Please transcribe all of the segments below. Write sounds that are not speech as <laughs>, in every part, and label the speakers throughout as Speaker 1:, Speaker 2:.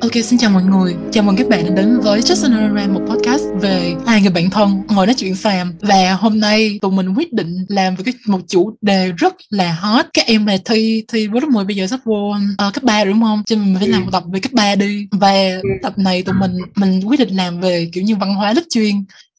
Speaker 1: Ok, xin chào mọi người. Chào mừng các bạn đã đến với Just Another Rant, một podcast về hai người bạn thân ngồi nói chuyện xàm. Và hôm nay tụi mình quyết định làm về cái một chủ đề rất là hot. Các em là thi thi với lớp 10 bây giờ sắp vô uh, cấp 3 rồi đúng không? Cho nên mình phải làm một tập về cấp 3 đi. Và tập này tụi mình mình quyết định làm về kiểu như văn hóa lớp chuyên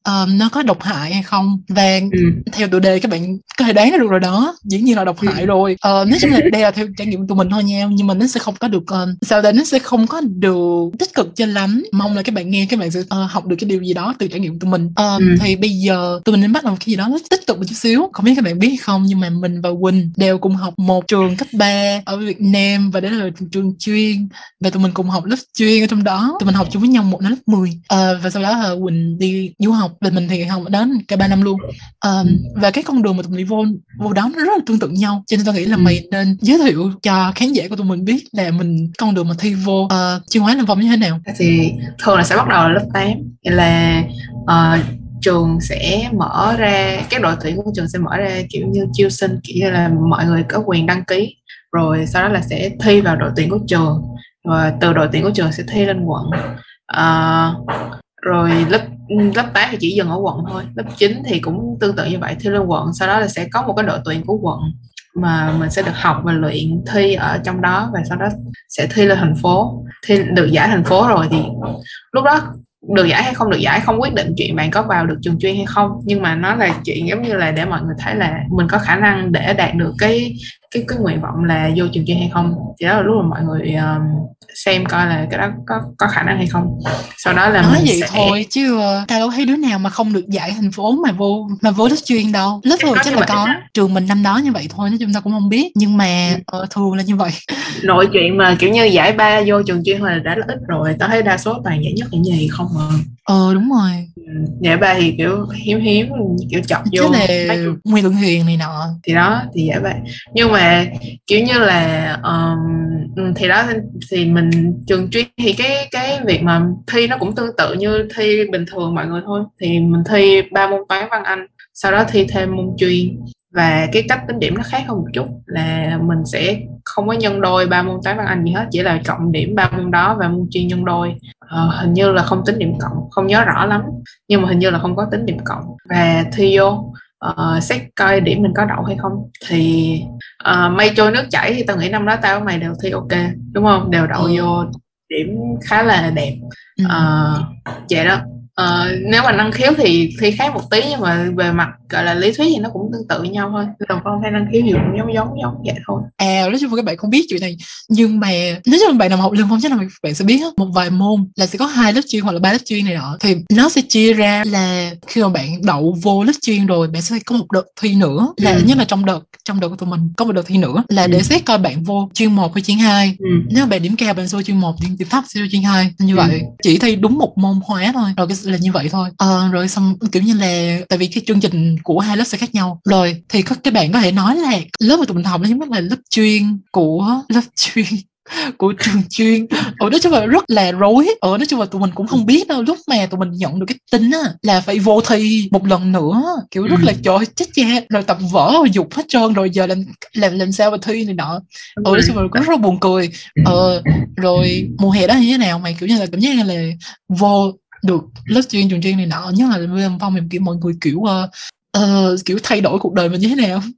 Speaker 1: um, nó có độc hại hay không? Và ừ. theo tựa đề các bạn có thể đoán được rồi đó. Dĩ nhiên là độc hại ừ. rồi. Uh, nói chung là đây là theo trải nghiệm của tụi mình thôi nha. Nhưng mà nó sẽ không có được uh, sau đây nó sẽ không có được tích cực cho lắm. Mong là các bạn nghe các bạn sẽ uh, học được cái điều gì đó từ trải nghiệm của tụi mình. Uh, ừ. thì bây giờ tụi mình nên bắt đầu cái gì đó tích cực một chút xíu. Không biết các bạn biết không nhưng mà mình và Quỳnh đều cùng học một trường cấp 3 ở Việt Nam và đó là trường chuyên. Và tụi mình cùng học lớp chuyên ở trong đó. Tụi mình học chung với nhau một năm lớp 10 uh, và sau đó uh, Quỳnh đi du học và mình thì học đến cả ba năm luôn. Um, và cái con đường mà tụi mình vô vô đó nó rất là tương tự nhau. Cho nên tôi nghĩ là mày nên giới thiệu cho khán giả của tụi mình biết là mình con đường mà thi vô uh, chuyên hóa làm vong như thế nào.
Speaker 2: Thì thường là sẽ bắt đầu là lớp 8 là uh, trường sẽ mở ra các đội tuyển của trường sẽ mở ra kiểu như chiêu sinh kiểu như là mọi người có quyền đăng ký rồi sau đó là sẽ thi vào đội tuyển của trường và từ đội tuyển của trường sẽ thi lên quận. Uh, rồi lớp lớp 8 thì chỉ dừng ở quận thôi. Lớp 9 thì cũng tương tự như vậy thi lên quận sau đó là sẽ có một cái đội tuyển của quận mà mình sẽ được học và luyện thi ở trong đó và sau đó sẽ thi lên thành phố. Thi được giải thành phố rồi thì lúc đó được giải hay không được giải không quyết định chuyện bạn có vào được trường chuyên hay không. Nhưng mà nó là chuyện giống như là để mọi người thấy là mình có khả năng để đạt được cái cái cái nguyện vọng là vô trường chuyên hay không. Thì đó là lúc mà mọi người um, xem coi là cái đó có có khả năng hay không. Sau đó là
Speaker 1: nói mình vậy sẽ... thôi chứ uh, ta đâu thấy đứa nào mà không được giải thành phố mà vô mà vô lớp chuyên đâu. Lớp thường chắc là có. đó. trường mình năm đó như vậy thôi nói chung ta cũng không biết. Nhưng mà ừ. uh, thường là như vậy. <laughs>
Speaker 2: Nội chuyện mà kiểu như giải ba vô trường chuyên là đã là ít rồi. Tao thấy đa số toàn giải nhất là gì không mà
Speaker 1: ờ đúng rồi
Speaker 2: giải ba thì kiểu hiếm hiếm kiểu chọc vô
Speaker 1: chứ là nguyên lượng huyền này nọ.
Speaker 2: Thì đó thì giải ba nhưng mà kiểu như là um, thì đó thì mình trường chuyên thì cái cái việc mà thi nó cũng tương tự như thi bình thường mọi người thôi. Thì mình thi ba môn toán văn anh sau đó thi thêm môn chuyên và cái cách tính điểm nó khác hơn một chút là mình sẽ không có nhân đôi ba môn toán văn anh gì hết chỉ là cộng điểm ba môn đó và môn chuyên nhân đôi. Uh, hình như là không tính điểm cộng không nhớ rõ lắm nhưng mà hình như là không có tính điểm cộng. Và thi vô uh, xét coi điểm mình có đậu hay không. Thì uh, mây trôi nước chảy thì tao nghĩ năm đó tao mày đều thi ok đúng không? Đều đậu ừ. vô điểm khá là đẹp. Uh, vậy đó. Uh, nếu mà năng khiếu thì thi khác một tí nhưng mà về mặt gọi là lý thuyết thì nó cũng tương tự nhau thôi. Đồng con hay năng khiếu gì cũng giống giống giống vậy thôi.
Speaker 1: À nói chung là các bạn không biết chuyện này. Nhưng mà nếu như bạn nào học lương phong chắc là bạn sẽ biết một vài môn là sẽ có hai lớp chuyên hoặc là ba lớp chuyên này nọ. Thì nó sẽ chia ra là khi mà bạn đậu vô lớp chuyên rồi bạn sẽ có một đợt thi nữa. Là ừ. nhất là trong đợt trong đợt của tụi mình có một đợt thi nữa. Là để ừ. xét coi bạn vô chuyên một hay chuyên hai. Ừ. nếu bạn điểm cao bạn vô chuyên một điểm thấp sẽ vô chuyên hai. Như ừ. vậy chỉ thi đúng một môn hóa thôi. Rồi cái là như vậy thôi. Ờ, rồi xong kiểu như là tại vì cái chương trình của hai lớp sẽ khác nhau. Rồi thì có cái bạn có thể nói là lớp mà tụi mình học nó giống là lớp chuyên của lớp chuyên <laughs> của trường chuyên. Ở nói chung là rất là rối. Ở nói chung là tụi mình cũng không biết đâu. Lúc mà tụi mình nhận được cái tin á là phải vô thi một lần nữa. Kiểu rất là ừ. trời chết cha. Rồi tập vở rồi dục hết trơn rồi giờ làm làm làm sao mà thi này nọ. Ở nói chung là cũng rất là buồn cười. Ờ rồi mùa hè đó như thế nào? Mày kiểu như là cảm giác là vô được lớp chuyên trường chuyên này nọ. Nhất là bên phong mình kiểu mọi người kiểu uh, uh, kiểu thay đổi cuộc đời mình như thế nào? <laughs>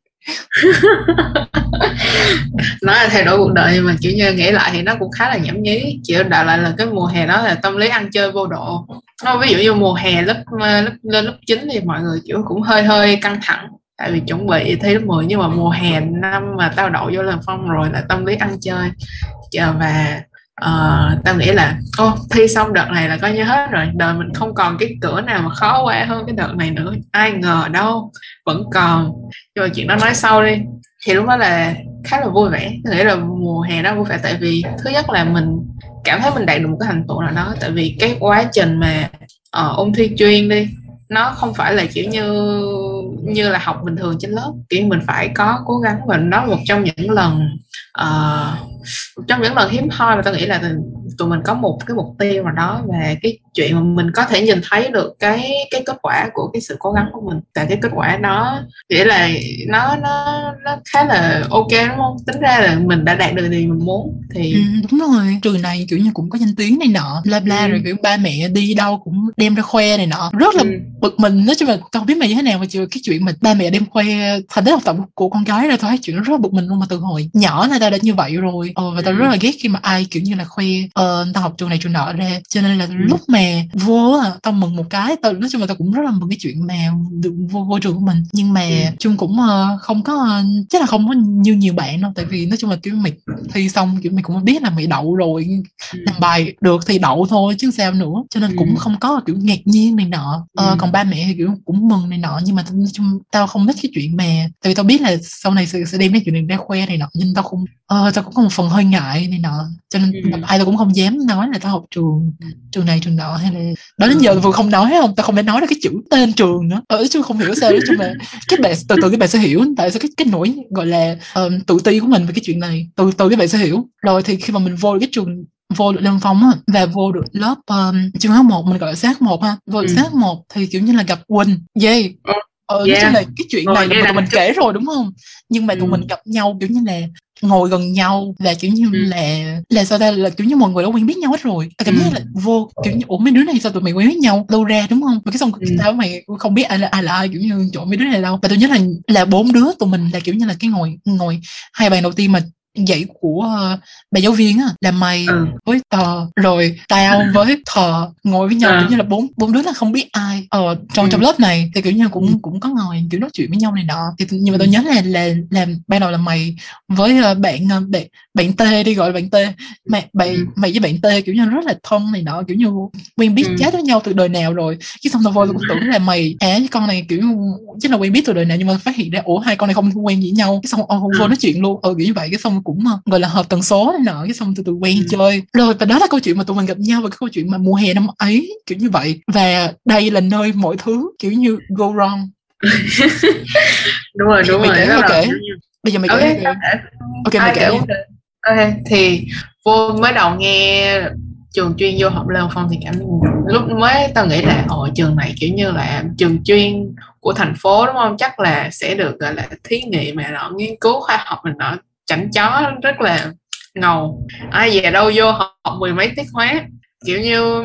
Speaker 2: Nói là thay đổi cuộc đời nhưng mà kiểu như nghĩ lại thì nó cũng khá là nhảm nhí. Chỉ đạo lại là cái mùa hè đó là tâm lý ăn chơi vô độ. Nó ví dụ như mùa hè lớp ờ, lớp lên lớp 9 thì mọi người kiểu cũng hơi hơi căng thẳng. Tại vì chuẩn bị thi lớp 10 nhưng mà mùa hè năm mà tao đậu vô làm phong rồi là tâm lý ăn chơi. Chờ và uh, tao nghĩ là ô thi xong đợt này là coi như hết rồi. Đời mình không còn cái cửa nào mà khó qua hơn cái đợt này nữa. Ai ngờ đâu vẫn còn. Nhưng mà chuyện đó nói sau đi. Thì lúc đó là khá là vui vẻ. Tôi nghĩ là mùa hè đó vui vẻ. Tại vì thứ nhất là mình cảm thấy mình đạt được một cái thành tựu nào đó. Tại vì cái quá trình mà uh, ôn thi chuyên đi nó không phải là kiểu như như là học bình thường trên lớp. Kiểu mình phải có cố gắng và đó một trong những lần uh, trong những lần hiếm hoi mà tôi nghĩ là tụi mình có một cái mục tiêu nào đó và cái chuyện mà mình có thể nhìn thấy được cái cái kết quả của cái sự cố gắng của mình tại cái kết quả đó nghĩa là nó nó nó khá là ok đúng không tính ra là mình đã đạt được điều mình muốn thì
Speaker 1: ừ, đúng rồi trường này kiểu như cũng có danh tiếng này nọ bla bla ừ. rồi kiểu ba mẹ đi đâu cũng đem ra khoe này nọ rất là ừ. bực mình nói chung là tao không biết mày như thế nào mà chịu cái chuyện mà ba mẹ đem khoe thành tích học tập của con gái ra tao thấy chuyện rất là bực mình luôn mà từ hồi nhỏ là tao đã như vậy rồi ờ, và tao ừ. rất là ghét khi mà ai kiểu như là khoe ờ, tao học trường này trường nọ ra cho nên là lúc mà vô à, tao mừng một cái tao nói chung là tao cũng rất là mừng cái chuyện mà được vô, vô trường của mình nhưng mà ừ. chung cũng uh, không có uh, chắc là không có như nhiều bạn đâu tại vì nói chung là kiểu mày thi xong kiểu mày cũng biết là mày đậu rồi ừ. làm bài được thì đậu thôi chứ sao nữa cho nên ừ. cũng không có kiểu ngạc nhiên này nọ ờ, ừ. còn ba mẹ thì kiểu cũng mừng này nọ nhưng mà nói chung tao không thích cái chuyện mà tại vì tao biết là sau này sẽ, sẽ đem cái chuyện này ra khoe này nọ nhưng tao không uh, tao cũng có một phần hơi ngại này nọ cho nên ừ. ai tao cũng không dám nói là tao học trường trường này trường nọ hay là đó đến giờ vừa không nói không? Tao không để nói ra cái chữ tên trường nữa. Ở ờ, chứ không hiểu sao đó chung là <laughs> các bạn từ từ các bạn sẽ hiểu tại sao cái cái nỗi gọi là um, tự ti của mình về cái chuyện này. Từ từ các bạn sẽ hiểu. Rồi thì khi mà mình vô cái trường vô được lên phong á và vô được lớp um, trường lớp một mình gọi là sát một ha. Vô ừ. sát một thì kiểu như là gặp Quỳnh. Yeah ờ, ờ yeah. nói là cái chuyện này là mình kể rồi đúng không? Nhưng mà tụi ừ. mình gặp nhau kiểu như là ngồi gần nhau là kiểu như ừ. là là sao ta là kiểu như mọi người đã quen biết nhau hết rồi à, cảm ừ. là vô kiểu như ủa mấy đứa này sao tụi mày quen biết nhau đâu ra đúng không và cái xong ừ. tao mày không biết ai là ai là ai kiểu như chỗ mấy đứa này đâu và tôi nhớ là là bốn đứa tụi mình là kiểu như là cái ngồi ngồi hai bàn đầu tiên mà dạy của uh, bà giáo viên á là mày ừ. với tờ rồi tao với thờ ngồi với nhau à. kiểu như là bốn bốn đứa là không biết ai ờ trong ừ. trong lớp này thì kiểu như cũng ừ. cũng có ngồi kiểu nói chuyện với nhau này nọ thì nhưng mà tôi nhớ là là làm ban đầu là mày với uh, bạn uh, bạn bạn T đi gọi là bạn T mày bạn ừ. mày với bạn T kiểu như rất là thân này nọ kiểu như quen biết ừ. chat với nhau từ đời nào rồi cái xong tao vô tôi cũng tưởng là mày à cái con này kiểu chắc là quen biết từ đời nào nhưng mà phát hiện ra ủa hai con này không quen gì nhau cái xong ô vô nói chuyện luôn ừ kiểu như vậy cái xong cũng ờ, gọi là hợp tần số này nọ cái xong từ từ quen ừ. chơi. Rồi và đó là câu chuyện mà tụi mình gặp nhau và cái câu chuyện mà mùa hè năm ấy kiểu như vậy. Và đây là nơi mọi thứ kiểu như go wrong. <laughs>
Speaker 2: Đúng rồi đúng rồi
Speaker 1: kể, mày kể. bây giờ mày okay, kể ok. mày kể
Speaker 2: ok thì vô mới đầu nghe trường chuyên vô học Lê Phong thì cảm lúc mới tao nghĩ là ở trường này kiểu như là trường chuyên của thành phố đúng không? Chắc là sẽ được gọi là thí nghiệm mà nó nghiên cứu khoa học mình nó chảnh chó rất là ngầu. Ai về đâu vô học, học mười mấy tiết hóa. Kiểu như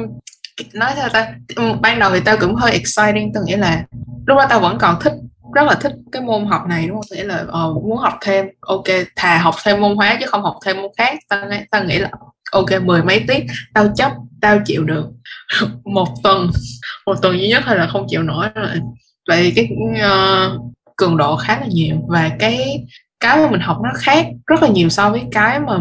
Speaker 2: nói sao ta? Ban đầu thì tao cũng hơi exciting tao nghĩ là lúc đó tao vẫn còn thích rất là thích cái môn học này đúng không? Nghĩa là ờ, muốn học thêm ok thà học thêm môn hóa chứ không học thêm môn khác. Tao tao nghĩ là ok mười mấy tiết tao chấp tao chịu được. <laughs> Một tuần một tuần duy nhất hay là không chịu nổi. Rồi vậy cái uh, cường độ khá là nhiều. Và cái cái mà mình học nó khác rất là nhiều so với cái mà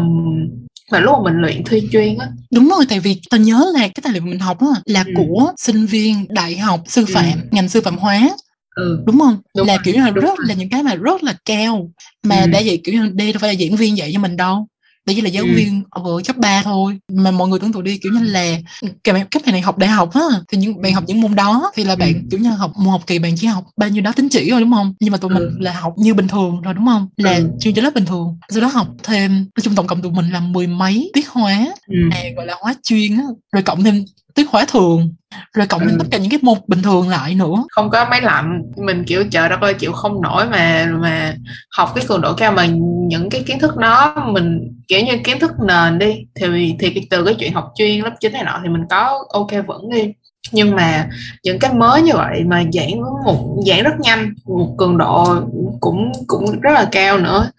Speaker 2: mà lúc mà mình luyện thi chuyên á
Speaker 1: đúng rồi tại vì tao nhớ là cái tài liệu mình học á là ừ. của sinh viên đại học sư ừ. phạm ừ. ngành sư phạm hóa ừ. đúng không đúng là rồi, kiểu là rất rồi. là những cái mà rất là cao mà ừ. đã vậy kiểu như đây đâu phải là diễn viên dạy cho mình đâu đây chỉ là giáo ừ. viên ở cấp 3 thôi mà mọi người tưởng tượng đi kiểu như là các bạn các bạn này học đại học á thì những bạn học những môn đó thì là bạn ừ. kiểu như học một học kỳ bạn chỉ học bao nhiêu đó tính chỉ rồi đúng không nhưng mà tụi mình ừ. là học như bình thường rồi đúng không là ừ. chuyên trên lớp bình thường sau đó học thêm nói chung tổng cộng tụi mình là mười mấy tiết hóa ừ. à, gọi là hóa chuyên á rồi cộng thêm tiết hóa thường rồi cộng ừ. tất cả những cái môn bình thường lại nữa
Speaker 2: không có máy lạnh mình kiểu chờ đất ơi chịu không nổi mà mà học cái cường độ cao mà những cái kiến thức đó mình kiểu như kiến thức nền đi thì thì từ cái chuyện học chuyên lớp 9 này nọ thì mình có ok vẫn đi nhưng mà những cái mới như vậy mà giảng một giảng rất nhanh một cường độ cũng cũng rất là cao nữa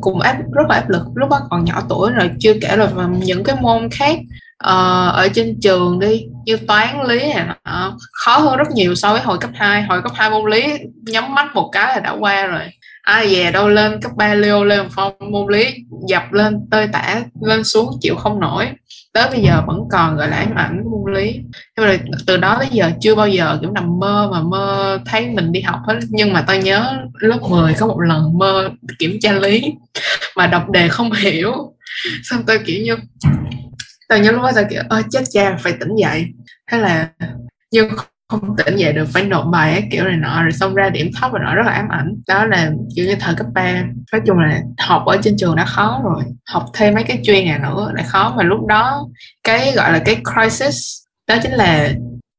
Speaker 2: cũng áp rất là áp lực lúc đó còn nhỏ tuổi rồi chưa kể là những cái môn khác uh, ở trên trường đi như toán lý này nọ khó hơn rất nhiều so với hồi cấp 2 hồi cấp 2 môn lý nhắm mắt một cái là đã qua rồi. Ai về đâu lên cấp 3 leo lên phong môn lý dập lên tơi tả lên xuống chịu không nổi. Tới bây giờ vẫn còn gọi là ám ảnh môn lý. Nhưng mà từ đó tới giờ chưa bao giờ kiểu nằm mơ mà mơ thấy mình đi học hết. Nhưng mà tao nhớ lớp 10 có một lần mơ kiểm tra lý mà đọc đề không hiểu. Xong tôi kiểu như tao nhớ lúc đó tao kiểu ơ chết cha phải tỉnh dậy. Thế là nhưng không tỉnh dậy được phải nộp bài ấy, kiểu này nọ rồi xong ra điểm thấp rồi nọ rất là ám ảnh. Đó là kiểu như thời cấp 3 nói chung là học ở trên trường đã khó rồi. Học thêm mấy cái chuyên này nữa lại khó. Mà lúc đó cái gọi là cái crisis đó chính là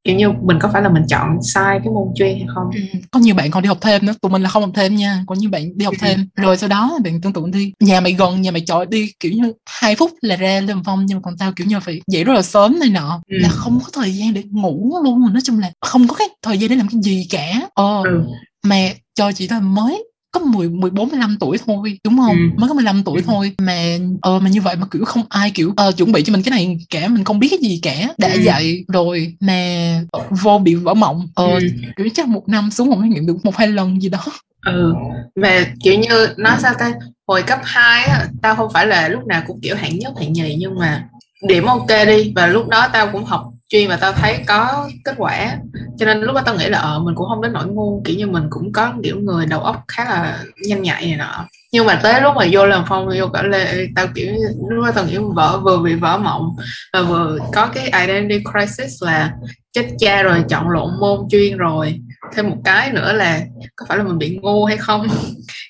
Speaker 2: kiểu như mình có phải là mình chọn sai cái môn chuyên hay không
Speaker 1: ừ. có nhiều bạn còn đi học thêm nữa tụi mình là không học thêm nha có nhiều bạn đi học thêm <laughs> rồi sau đó bạn tương tự đi nhà mày gần nhà mày chọn đi kiểu như hai phút là ra lâm phong nhưng mà còn tao kiểu như phải dậy rất là sớm này nọ ừ. là không có thời gian để ngủ luôn nói chung là không có cái thời gian để làm cái gì cả ờ ừ. mà cho chị tao mới có 10 14 15 tuổi thôi đúng không ừ. mới có 15 tuổi ừ. thôi mà ờ mà như vậy mà kiểu không ai kiểu uh, chuẩn bị cho mình cái này cả mình không biết cái gì cả đã ừ. dạy rồi mà uh, vô bị vỡ mộng ờ ừ. kiểu chắc một năm xuống không nghiệm được một hai lần gì đó
Speaker 2: ừ mà kiểu như nó sao ta hồi cấp 2 á tao không phải là lúc nào cũng kiểu hạng nhất hạng nhì nhưng mà điểm ok đi và lúc đó tao cũng học chuyên và tao thấy có kết quả. Cho nên lúc đó tao nghĩ là ờ mình cũng không đến nỗi ngu, kiểu như mình cũng có kiểu người đầu óc khá là nhanh nhạy này nọ. Nhưng mà tới lúc mà vô làm phong, vô cả lê, tao kiểu lúc đó tao nghĩ vợ vừa bị vỡ mộng và vừa có cái identity crisis là chết cha rồi, chọn lộn môn chuyên rồi. Thêm một cái nữa là có phải là mình bị ngu hay không?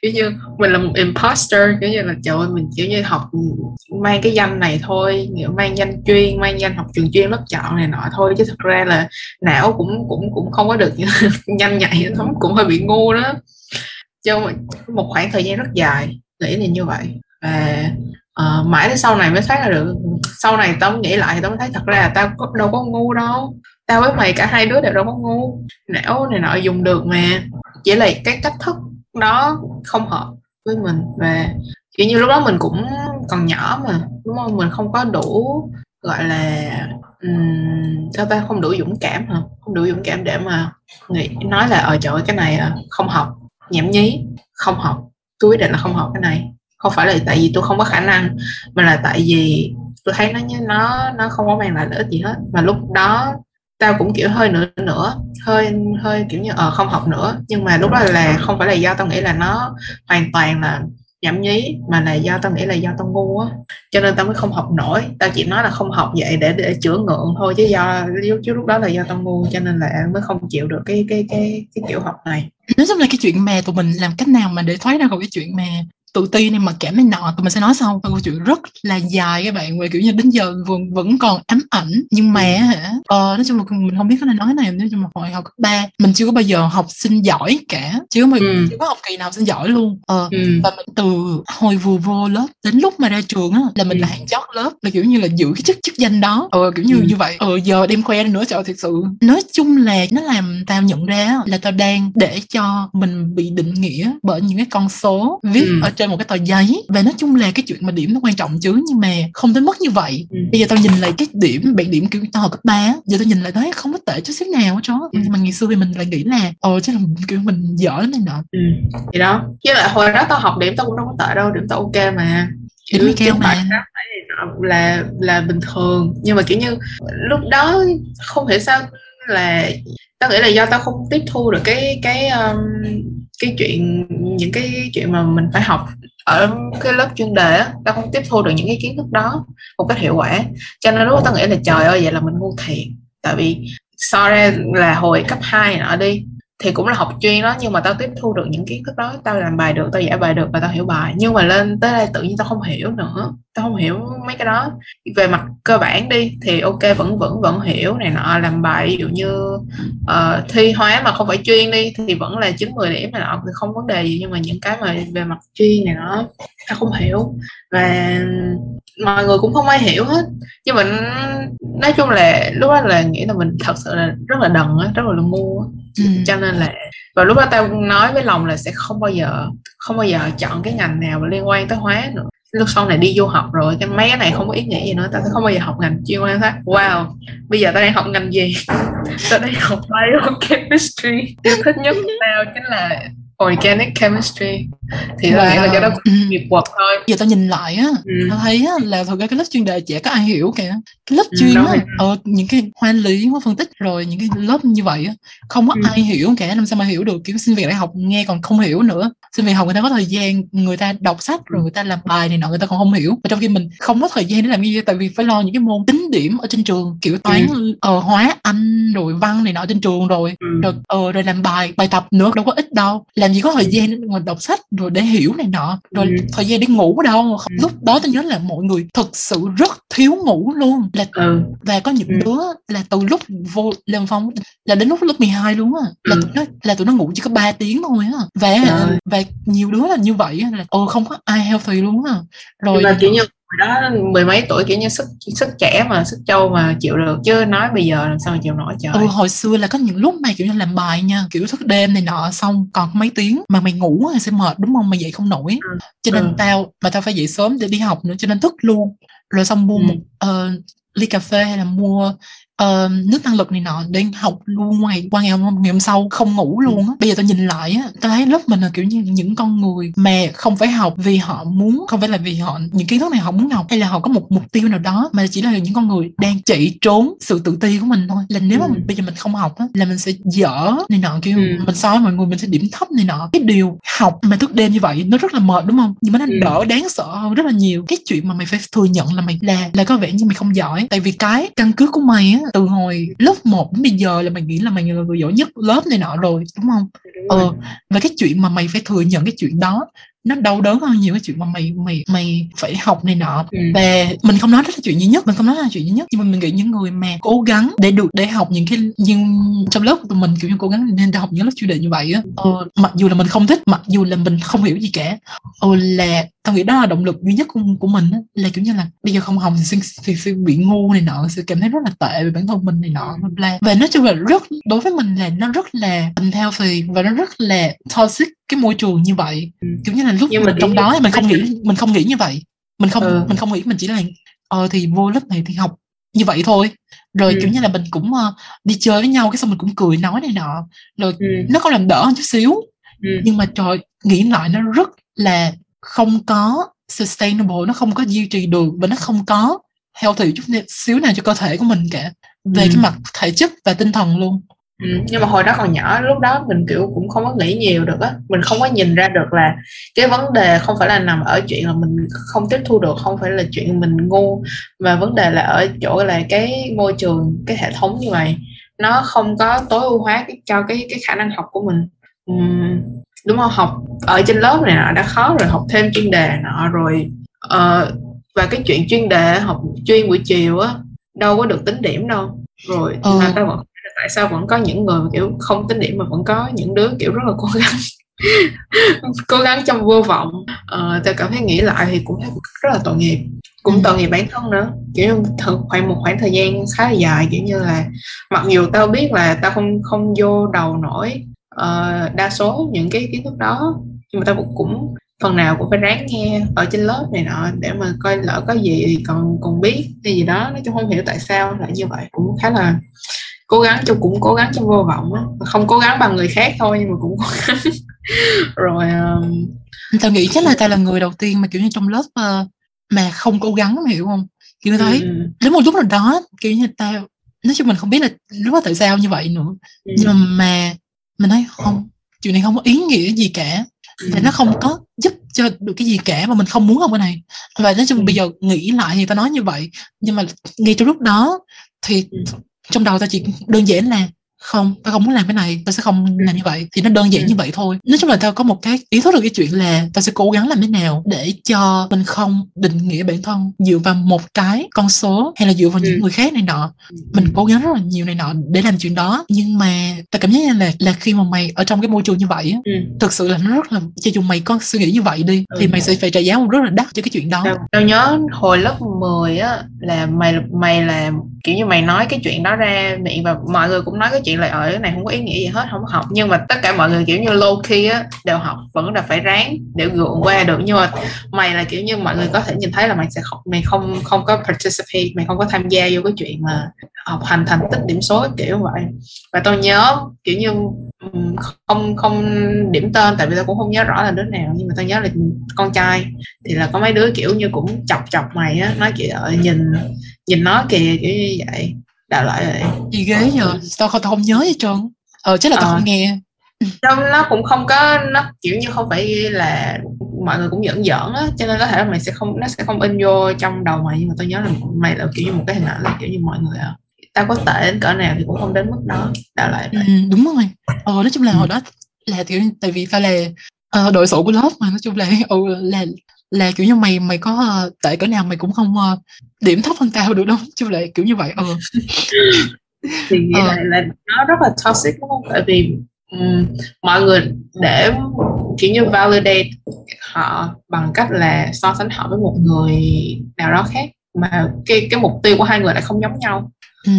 Speaker 2: Kiểu như mình là một imposter kiểu như là trời ơi mình kiểu như học mang cái danh này thôi nghĩa mang danh chuyên mang danh học trường chuyên lớp chọn này nọ thôi. Chứ thực ra là não cũng cũng cũng không có được <laughs> nhanh nhạy lắm cũng hơi bị ngu đó. Cho một khoảng thời gian rất dài nghĩ là như vậy. Và uh, mãi đến sau này mới thấy là được. Sau này tao nghĩ lại tao mới thấy thật ra là tao đâu có ngu đâu. Tao với mày cả hai đứa đều đâu có ngu. Não này nọ dùng được mà. Chỉ là cái cách thức đó không hợp với mình và kiểu như lúc đó mình cũng còn nhỏ mà đúng không? Mình không có đủ gọi là um, sao ta? Không đủ dũng cảm hả? Không đủ dũng cảm để mà nghĩ nói là ở ờ, chỗ cái này ờ, không học nhảm nhí không học tôi quyết định là không học cái này. Không phải là tại vì tôi không có khả năng mà là tại vì tôi thấy nó nó nó không có mang lại lợi ích gì hết. Mà lúc đó tao cũng, kiểu, hơi nữa nữa hơi hơi, kiểu như ờ không học nữa. Nhưng mà lúc đó là không phải là do tao nghĩ là nó hoàn toàn là nhảm nhí, mà là do tao nghĩ là do tao ngu á. Cho nên tao mới không học nổi. Tao chỉ nói là không học vậy để để chữa ngượng thôi, chứ do chứ lúc đó là do tao ngu, cho nên là mới không chịu được cái cái cái cái kiểu học này.
Speaker 1: Nói chung là cái chuyện mà tụi mình làm cách nào mà để thoát ra khỏi cái chuyện mà tự ti này mà cảm này nọ tụi mình sẽ nói sau câu chuyện rất là dài các bạn về kiểu như đến giờ vẫn vẫn còn ám ảnh nhưng mà ừ. hả ờ, nói chung là mình không biết có nên nói này nói chung là hồi học cấp ba mình chưa có bao giờ học sinh giỏi cả chưa có ừ. chưa có học kỳ nào sinh giỏi luôn ờ, ừ. và mình từ hồi vừa vô lớp đến lúc mà ra trường á là mình ừ. là hạng chót lớp là kiểu như là giữ cái chức chức danh đó ờ kiểu như ừ. như vậy ờ giờ đem khoe nữa trời thật sự nói chung là nó làm tao nhận ra là tao đang để cho mình bị định nghĩa bởi những cái con số viết ừ. ở trên trên một cái tờ giấy. Và nói chung là cái chuyện mà điểm nó quan trọng chứ nhưng mà không đến mức như vậy. Ừ. bây giờ tao nhìn lại cái điểm bạn điểm kiểu tao học cấp ba giờ tao nhìn lại thấy không có tệ chút xíu nào hết chó ừ. nhưng mà ngày xưa thì mình lại nghĩ là ồ chứ là kiểu mình giỏi này nọ.
Speaker 2: Ừ. thì đó. Với lại hồi đó tao học điểm tao cũng đâu có tệ đâu điểm tao ok mà.
Speaker 1: Điểm mấy keo mà.
Speaker 2: là là bình thường. Nhưng mà kiểu như lúc đó không hiểu sao là tao nghĩ là do tao không tiếp thu được cái cái um, cái chuyện những cái chuyện mà mình phải học ở cái lớp chuyên đề á tao không tiếp thu được những cái kiến thức đó một cách hiệu quả. Cho nên lúc đó tao nghĩ là trời ơi vậy là mình ngu thiệt. Tại vì so ra là hồi cấp 2 nọ đi thì cũng là học chuyên đó nhưng mà tao tiếp thu được những kiến thức đó tao làm bài được tao giải bài được và tao hiểu bài. Nhưng mà lên tới đây tự nhiên tao không hiểu nữa tao không hiểu mấy cái đó. Về mặt cơ bản đi thì ok vẫn vẫn vẫn hiểu này nọ làm bài ví dụ như uh, thi hóa mà không phải chuyên đi thì vẫn là chín mười điểm này nọ thì không vấn đề gì. Nhưng mà những cái mà về mặt chuyên này nó tao không hiểu. Và mọi người cũng không ai hiểu hết. Nhưng mà nói chung là lúc đó là nghĩ là mình thật sự là rất là đần á rất là, ngu á. Ừ. cho nên là và lúc đó tao nói với lòng là sẽ không bao giờ không bao giờ chọn cái ngành nào mà liên quan tới hóa nữa. Lúc sau này đi du học rồi cái mấy cái này không có ý nghĩa gì nữa tao sẽ không bao giờ học ngành chuyên quan khác wow bây giờ tao đang học ngành gì? <laughs> Tao đang học biochemistry. Yêu thích nhất của tao chính là organic chemistry thì wow. nghĩ là cái đó ừ. nghiệp quật thôi
Speaker 1: giờ tao nhìn lại á ừ. tao thấy á, là ra cái lớp chuyên đề chả có ai hiểu kìa cái lớp ừ, chuyên á ờ, những cái hóa lý hóa phân tích rồi những cái lớp như vậy á không có ừ. ai hiểu cả làm sao mà hiểu được kiểu sinh viên đại học nghe còn không hiểu nữa sinh viên học người ta có thời gian người ta đọc sách rồi người ta làm bài này nọ người ta còn không hiểu và trong khi mình không có thời gian để làm như vậy tại vì phải lo những cái môn tính điểm ở trên trường kiểu toán ừ. ờ, hóa anh rồi văn này nọ trên trường rồi ừ. rồi ờ, rồi làm bài bài tập nữa đâu có ít đâu làm gì có thời gian để ngồi đọc sách rồi để hiểu này nọ rồi ừ. thời gian để ngủ đâu ừ. lúc đó tôi nhớ là mọi người thực sự rất thiếu ngủ luôn là ừ. và có những ừ. đứa là từ lúc vô lên phong là đến lúc lớp 12 luôn á là ừ. tụi nó là tụi nó ngủ chỉ có 3 tiếng thôi á và ừ. và nhiều đứa là như vậy là ồ không có ai healthy luôn á
Speaker 2: rồi mà kiểu như đó mười mấy tuổi kiểu như sức sức trẻ mà sức trâu mà chịu được chứ nói bây giờ làm sao mà chịu nổi trời
Speaker 1: ừ, hồi xưa là có những lúc mày kiểu như làm bài nha kiểu thức đêm này nọ xong còn mấy tiếng mà mày ngủ thì sẽ mệt đúng không mày dậy không nổi ừ. cho nên ừ. tao mà tao phải dậy sớm để đi học nữa cho nên thức luôn rồi xong mua ừ. một uh, ly cà phê hay là mua uh, nước tăng lực này nọ để học luôn ngoài qua ngày hôm, ngày hôm sau không ngủ luôn á bây giờ tôi nhìn lại á tôi thấy lớp mình là kiểu như những con người mà không phải học vì họ muốn không phải là vì họ những kiến thức này họ muốn học hay là họ có một mục tiêu nào đó mà chỉ là những con người đang chạy trốn sự tự ti của mình thôi là nếu mà ừ. bây giờ mình không học á là mình sẽ dở này nọ kiểu ừ. mình so với mọi người mình sẽ điểm thấp này nọ cái điều học mà thức đêm như vậy nó rất là mệt đúng không nhưng mà nó ừ. đỡ đáng sợ hơn rất là nhiều cái chuyện mà mày phải thừa nhận là mày là là có vẻ như mày không giỏi tại vì cái căn cứ của mày á từ hồi lớp 1 đến bây giờ là mày nghĩ là mày là người giỏi nhất lớp này nọ rồi đúng không? Ờ và cái chuyện mà mày phải thừa nhận cái chuyện đó nó đau đớn hơn nhiều cái chuyện mà mày mày mày phải học này nọ. Ừ. và mình không nói đó là chuyện duy nhất mình không nói là chuyện duy nhất. Nhưng mà mình nghĩ những người mà cố gắng để được để học những cái nhưng trong lớp của tụi mình kiểu như cố gắng nên học những lớp chuyên đề như vậy á ờ, mặc dù là mình không thích mặc dù là mình không hiểu gì cả ờ, là tao nghĩ đó là động lực duy nhất của, của mình á, là kiểu như là bây giờ không học thì sẽ, thì sẽ bị ngu này nọ sẽ cảm thấy rất là tệ về bản thân mình này nọ bla và nói chung là rất đối với mình là nó rất là unhealthy và nó rất là toxic cái môi trường như vậy ừ. kiểu như là lúc Nhưng mình trong đó thì mình không nghĩ mình không nghĩ như vậy mình không ừ. mình không nghĩ mình chỉ là ờ thì vô lớp này thì học như vậy thôi rồi ừ. kiểu như là mình cũng uh, đi chơi với nhau cái xong mình cũng cười nói này nọ rồi ừ. nó có làm đỡ hơn chút xíu ừ. nhưng mà trời nghĩ lại nó rất là không có sustainable nó không có duy trì được và nó không có healthy chút xíu nào cho cơ thể của mình cả về ừ. cái mặt thể chất và tinh thần luôn
Speaker 2: Ừ, nhưng mà hồi đó còn nhỏ lúc đó mình kiểu cũng không có nghĩ nhiều được á. Mình không có nhìn ra được là cái vấn đề không phải là nằm ở chuyện là mình không tiếp thu được không phải là chuyện mình ngu mà vấn đề là ở chỗ là cái môi trường cái hệ thống như vậy nó không có tối ưu hóa cái, cho cái cái khả năng học của mình. Uhm, đúng không? Học ở trên lớp này nọ đã khó rồi học thêm chuyên đề nọ rồi. Uh, và cái chuyện chuyên đề học chuyên buổi chiều á đâu có được tính điểm đâu. Rồi ừ. mà tao vẫn tại sao vẫn có những người kiểu không tính điểm mà vẫn có những đứa kiểu rất là cố gắng? <laughs> Cố gắng trong vô vọng. Ờ, tao cảm thấy nghĩ lại thì cũng thấy rất là tội nghiệp. Cũng ừ. tội nghiệp bản thân nữa. Kiểu như khoảng một khoảng thời gian khá là dài kiểu như là mặc dù tao biết là tao không không vô đầu nổi uh, đa số những cái kiến thức đó nhưng mà tao cũng phần nào cũng phải ráng nghe ở trên lớp này nọ để mà coi lỡ có gì thì còn còn biết hay gì đó. Nói chung không hiểu tại sao lại như vậy. Cũng khá là cố gắng cho cũng cố gắng trong vô vọng á không cố gắng bằng người khác thôi nhưng mà cũng cố gắng <laughs> rồi um...
Speaker 1: tao nghĩ chắc là tao là người đầu tiên mà kiểu như trong lớp uh, mà không cố gắng mà hiểu không kiểu như thấy ừ. đến một lúc nào đó kiểu như tao nói chung mình không biết là lúc đó tại sao như vậy nữa ừ. nhưng mà, mà mình thấy không chuyện này không có ý nghĩa gì cả ừ. và nó không có giúp cho được cái gì cả mà mình không muốn không cái này và nói chung ừ. bây giờ nghĩ lại thì tao nói như vậy nhưng mà ngay trong lúc đó thì ừ trong đầu ta chỉ đơn giản là không tao không muốn làm cái này tao sẽ không làm như vậy thì nó đơn giản ừ. như vậy thôi nói chung là tao có một cái ý thức được cái chuyện là tao sẽ cố gắng làm thế nào để cho mình không định nghĩa bản thân dựa vào một cái con số hay là dựa vào ừ. những người khác này nọ ừ. mình cố gắng rất là nhiều này nọ để làm chuyện đó nhưng mà tao cảm giác là là khi mà mày ở trong cái môi trường như vậy á ừ. thực sự là nó rất là cho dù mày có suy nghĩ như vậy đi ừ. thì mày sẽ phải trả giá một rất là đắt cho cái chuyện đó
Speaker 2: tao, tao nhớ hồi lớp 10 á là mày mày là kiểu như mày nói cái chuyện đó ra miệng và mọi người cũng nói cái chuyện là ở cái này không có ý nghĩa gì hết không có học. Nhưng mà tất cả mọi người, kiểu như, low key á, đều học, vẫn là phải ráng để gượng qua được. Nhưng mà mày là, kiểu như, mọi người có thể nhìn thấy là mày sẽ không, mày không không có participate, mày không có tham gia vô cái chuyện mà học hành thành tích điểm số kiểu vậy. Và tôi nhớ, kiểu như không không điểm tên, tại vì tôi cũng không nhớ rõ là đứa nào, nhưng mà tôi nhớ là con trai. Thì là có mấy đứa, kiểu như, cũng chọc chọc mày á, nói kiểu ờ, nhìn nhìn nó kìa kiểu như vậy đại loại vậy
Speaker 1: gì ghế giờ tao không tao không nhớ gì trơn ờ chắc là tao à. không nghe
Speaker 2: Trong nó cũng không có nó kiểu như không phải là mọi người cũng giỡn giỡn á cho nên có thể là mày sẽ không nó sẽ không in vô trong đầu mày nhưng mà tôi nhớ là mày là kiểu như một cái hình ảnh là kiểu như mọi người à tao có tệ đến cỡ nào thì cũng không đến mức đó đại lại vậy.
Speaker 1: Ừ, đúng rồi ờ nói chung là
Speaker 2: Ừ.
Speaker 1: hồi đó là kiểu tại vì tao là ờ, đội sổ của lớp mà nói chung là ừ, là là kiểu như mày mày có ờ, tệ cỡ nào mày cũng không ờ, điểm thấp hơn tao được đâu <laughs> chung là kiểu như vậy ờ. <laughs>
Speaker 2: Thì nghĩ lại là nó rất là toxic đúng không? Tại vì ừm, mọi người để kiểu như validate họ bằng cách là so sánh họ với một người nào đó khác mà cái cái mục tiêu của hai người lại không giống nhau.
Speaker 1: Ừ,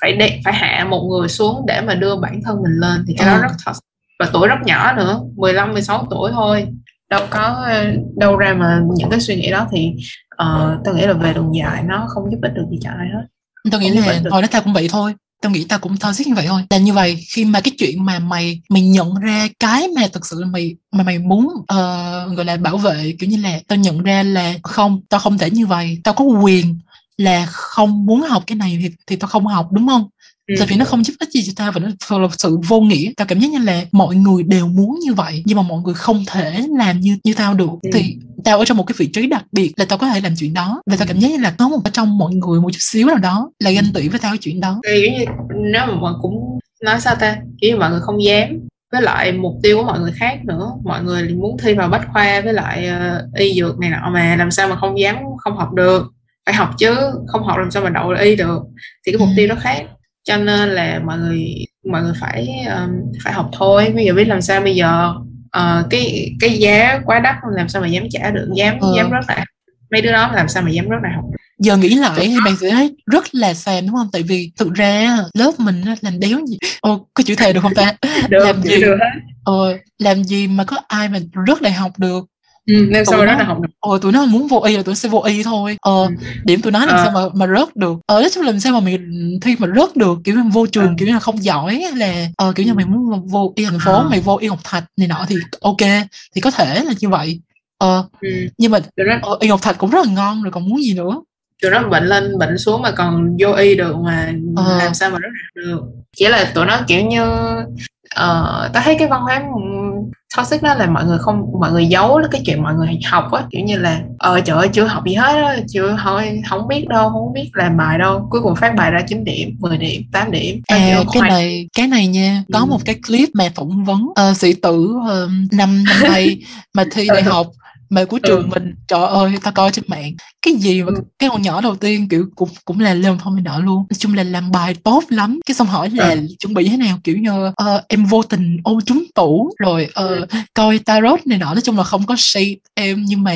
Speaker 2: phải để, phải hạ một người xuống để mà đưa bản thân mình lên thì cái
Speaker 1: Ờ.
Speaker 2: đó rất toxic. Và tuổi rất nhỏ nữa 15 16 tuổi thôi đâu có đâu ra mà những cái suy nghĩ đó thì uh, tôi nghĩ là về đường dài nó không giúp ích được gì cho ai hết.
Speaker 1: Tao nghĩ là hồi đó tao cũng vậy thôi. Tao nghĩ tao cũng toxic như vậy thôi. Là như vậy khi mà cái chuyện mà mày mày nhận ra cái mà thực sự là mày mà mày muốn ờ, gọi là bảo vệ kiểu như là tao nhận ra là không tao không thể như vậy. Tao có quyền là không muốn học cái này thì thì tao không học đúng không
Speaker 2: Ừ.
Speaker 1: tại vì nó không giúp ích gì cho tao và nó thật là sự vô nghĩa. Tao cảm giác như là mọi người đều muốn như vậy nhưng mà mọi người không thể làm như như tao được.
Speaker 2: Ừ.
Speaker 1: thì tao ở trong một cái vị trí đặc biệt là tao có thể làm chuyện đó. Và tao cảm giác như là có một ở trong mọi người một chút xíu nào đó là ganh tị với tao chuyện đó.
Speaker 2: Thì kiểu như nếu mà mọi cũng nói sao ta? Kiểu như mọi người không dám với lại mục tiêu của mọi người khác nữa. Mọi người muốn thi vào bách khoa với lại ờ, y dược này nọ mà làm sao mà không dám không học được. Phải học chứ không học làm sao mà đậu y được. Thì cái mục
Speaker 1: Ừ.
Speaker 2: tiêu đó khác cho nên là mọi người mọi người phải um, phải học thôi. Bây giờ biết làm sao bây giờ ờ, cái cái giá quá đắt làm sao mà dám trả được dám
Speaker 1: Ờ.
Speaker 2: dám đại học mấy đứa đó làm sao mà dám rớt đại học
Speaker 1: giờ nghĩ lại thì bạn sẽ thấy rất là xàm đúng không? Tại vì thực ra lớp mình làm đéo gì ô có chữ thề được không ta?
Speaker 2: Được
Speaker 1: Làm gì?
Speaker 2: được hết.
Speaker 1: Ờ, làm gì mà có ai mà rớt đại học được
Speaker 2: ừ, mà
Speaker 1: nó-
Speaker 2: rớt đại học được
Speaker 1: ờ tụi nó muốn vô y là tụi nó sẽ vô y thôi ờ
Speaker 2: Ừ.
Speaker 1: điểm tụi nó làm
Speaker 2: Ờ.
Speaker 1: sao mà mà rớt được ờ nói chung là làm sao mà mày thi mà rớt được kiểu như vô trường
Speaker 2: Ờ.
Speaker 1: kiểu như là không giỏi là ờ kiểu như
Speaker 2: Ừ.
Speaker 1: mày muốn vô y thành phố
Speaker 2: Ờ.
Speaker 1: mày vô y ngọc thạch này nọ thì ok thì có thể là như vậy ờ
Speaker 2: ừ.
Speaker 1: nhưng mà ờ, y ngọc thạch cũng rất là ngon rồi còn muốn gì nữa
Speaker 2: tụi nó bệnh lên bệnh xuống mà còn vô y được mà
Speaker 1: Ờ.
Speaker 2: làm sao mà đại học được chỉ là tụi nó kiểu như uh, tao thấy cái văn hóa ừm, toxic đó là mọi người không mọi người giấu cái chuyện mọi người học á kiểu như là ờ trời ơi chưa học gì hết á chưa thôi không biết đâu không biết làm bài đâu cuối cùng phát bài ra 9 điểm 10 điểm 8 điểm Tao
Speaker 1: À
Speaker 2: kiểu
Speaker 1: cái này cái này nha có
Speaker 2: Ừ.
Speaker 1: một cái clip mà phỏng vấn ờ, sĩ tử ờ, năm năm nay mà thi đại
Speaker 2: Ừ.
Speaker 1: học mà của
Speaker 2: Ừ.
Speaker 1: trường mình trời ơi ta coi trên mạng cái gì mà
Speaker 2: Ừ.
Speaker 1: cái con nhỏ đầu tiên kiểu cũng cũng là lên phong nọ luôn nói chung là làm bài tốt lắm cái xong hỏi là
Speaker 2: Ừ.
Speaker 1: chuẩn bị thế nào kiểu như ờ, em vô tình ôm trúng tủ rồi
Speaker 2: Ừ.
Speaker 1: coi tarot này nọ nói chung là không có shade em nhưng mà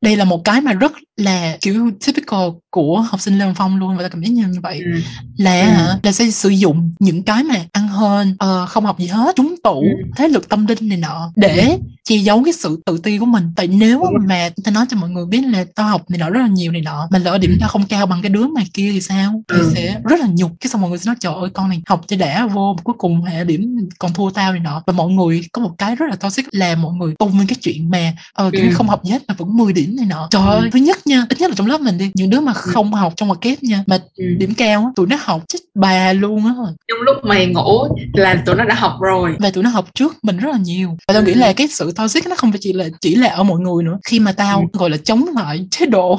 Speaker 1: đây là một cái mà rất là kiểu typical của học sinh Lê Phong luôn và ta cảm giác như vậy
Speaker 2: Ừ.
Speaker 1: là
Speaker 2: Ừ.
Speaker 1: hả là sẽ sử dụng những cái mà ăn hên ờ, không học gì hết trúng tủ
Speaker 2: Ừ.
Speaker 1: thế lực tâm linh này nọ để che giấu cái sự tự ti của mình tại nếu mà ta nói cho mọi người biết là tao học này nọ rất là nhiều này nọ mà lỡ điểm
Speaker 2: Ừ.
Speaker 1: tao không cao bằng cái đứa mà kia thì sao thì
Speaker 2: Ừ.
Speaker 1: sẽ rất là nhục cái xong mọi người sẽ nói trời ơi con này học cho đã vô cuối cùng hệ điểm còn thua tao này nọ và mọi người có một cái rất là toxic là mọi người tung lên cái chuyện mà ờ,
Speaker 2: Ừ.
Speaker 1: không học gì hết mà vẫn 10 điểm này nọ trời
Speaker 2: Ừ.
Speaker 1: ơi thứ nhất nha ít nhất là trong lớp mình đi những đứa mà không học trong ngoặc kép nha mà
Speaker 2: Ừ.
Speaker 1: điểm cao á tụi nó học chết bà luôn á
Speaker 2: trong lúc mày ngủ là tụi nó đã học rồi
Speaker 1: và tụi nó học trước mình rất là nhiều và tao
Speaker 2: Ừ.
Speaker 1: nghĩ là cái sự toxic nó không phải chỉ là chỉ là ở mọi người nữa khi mà tao
Speaker 2: Ừ.
Speaker 1: gọi là chống lại chế độ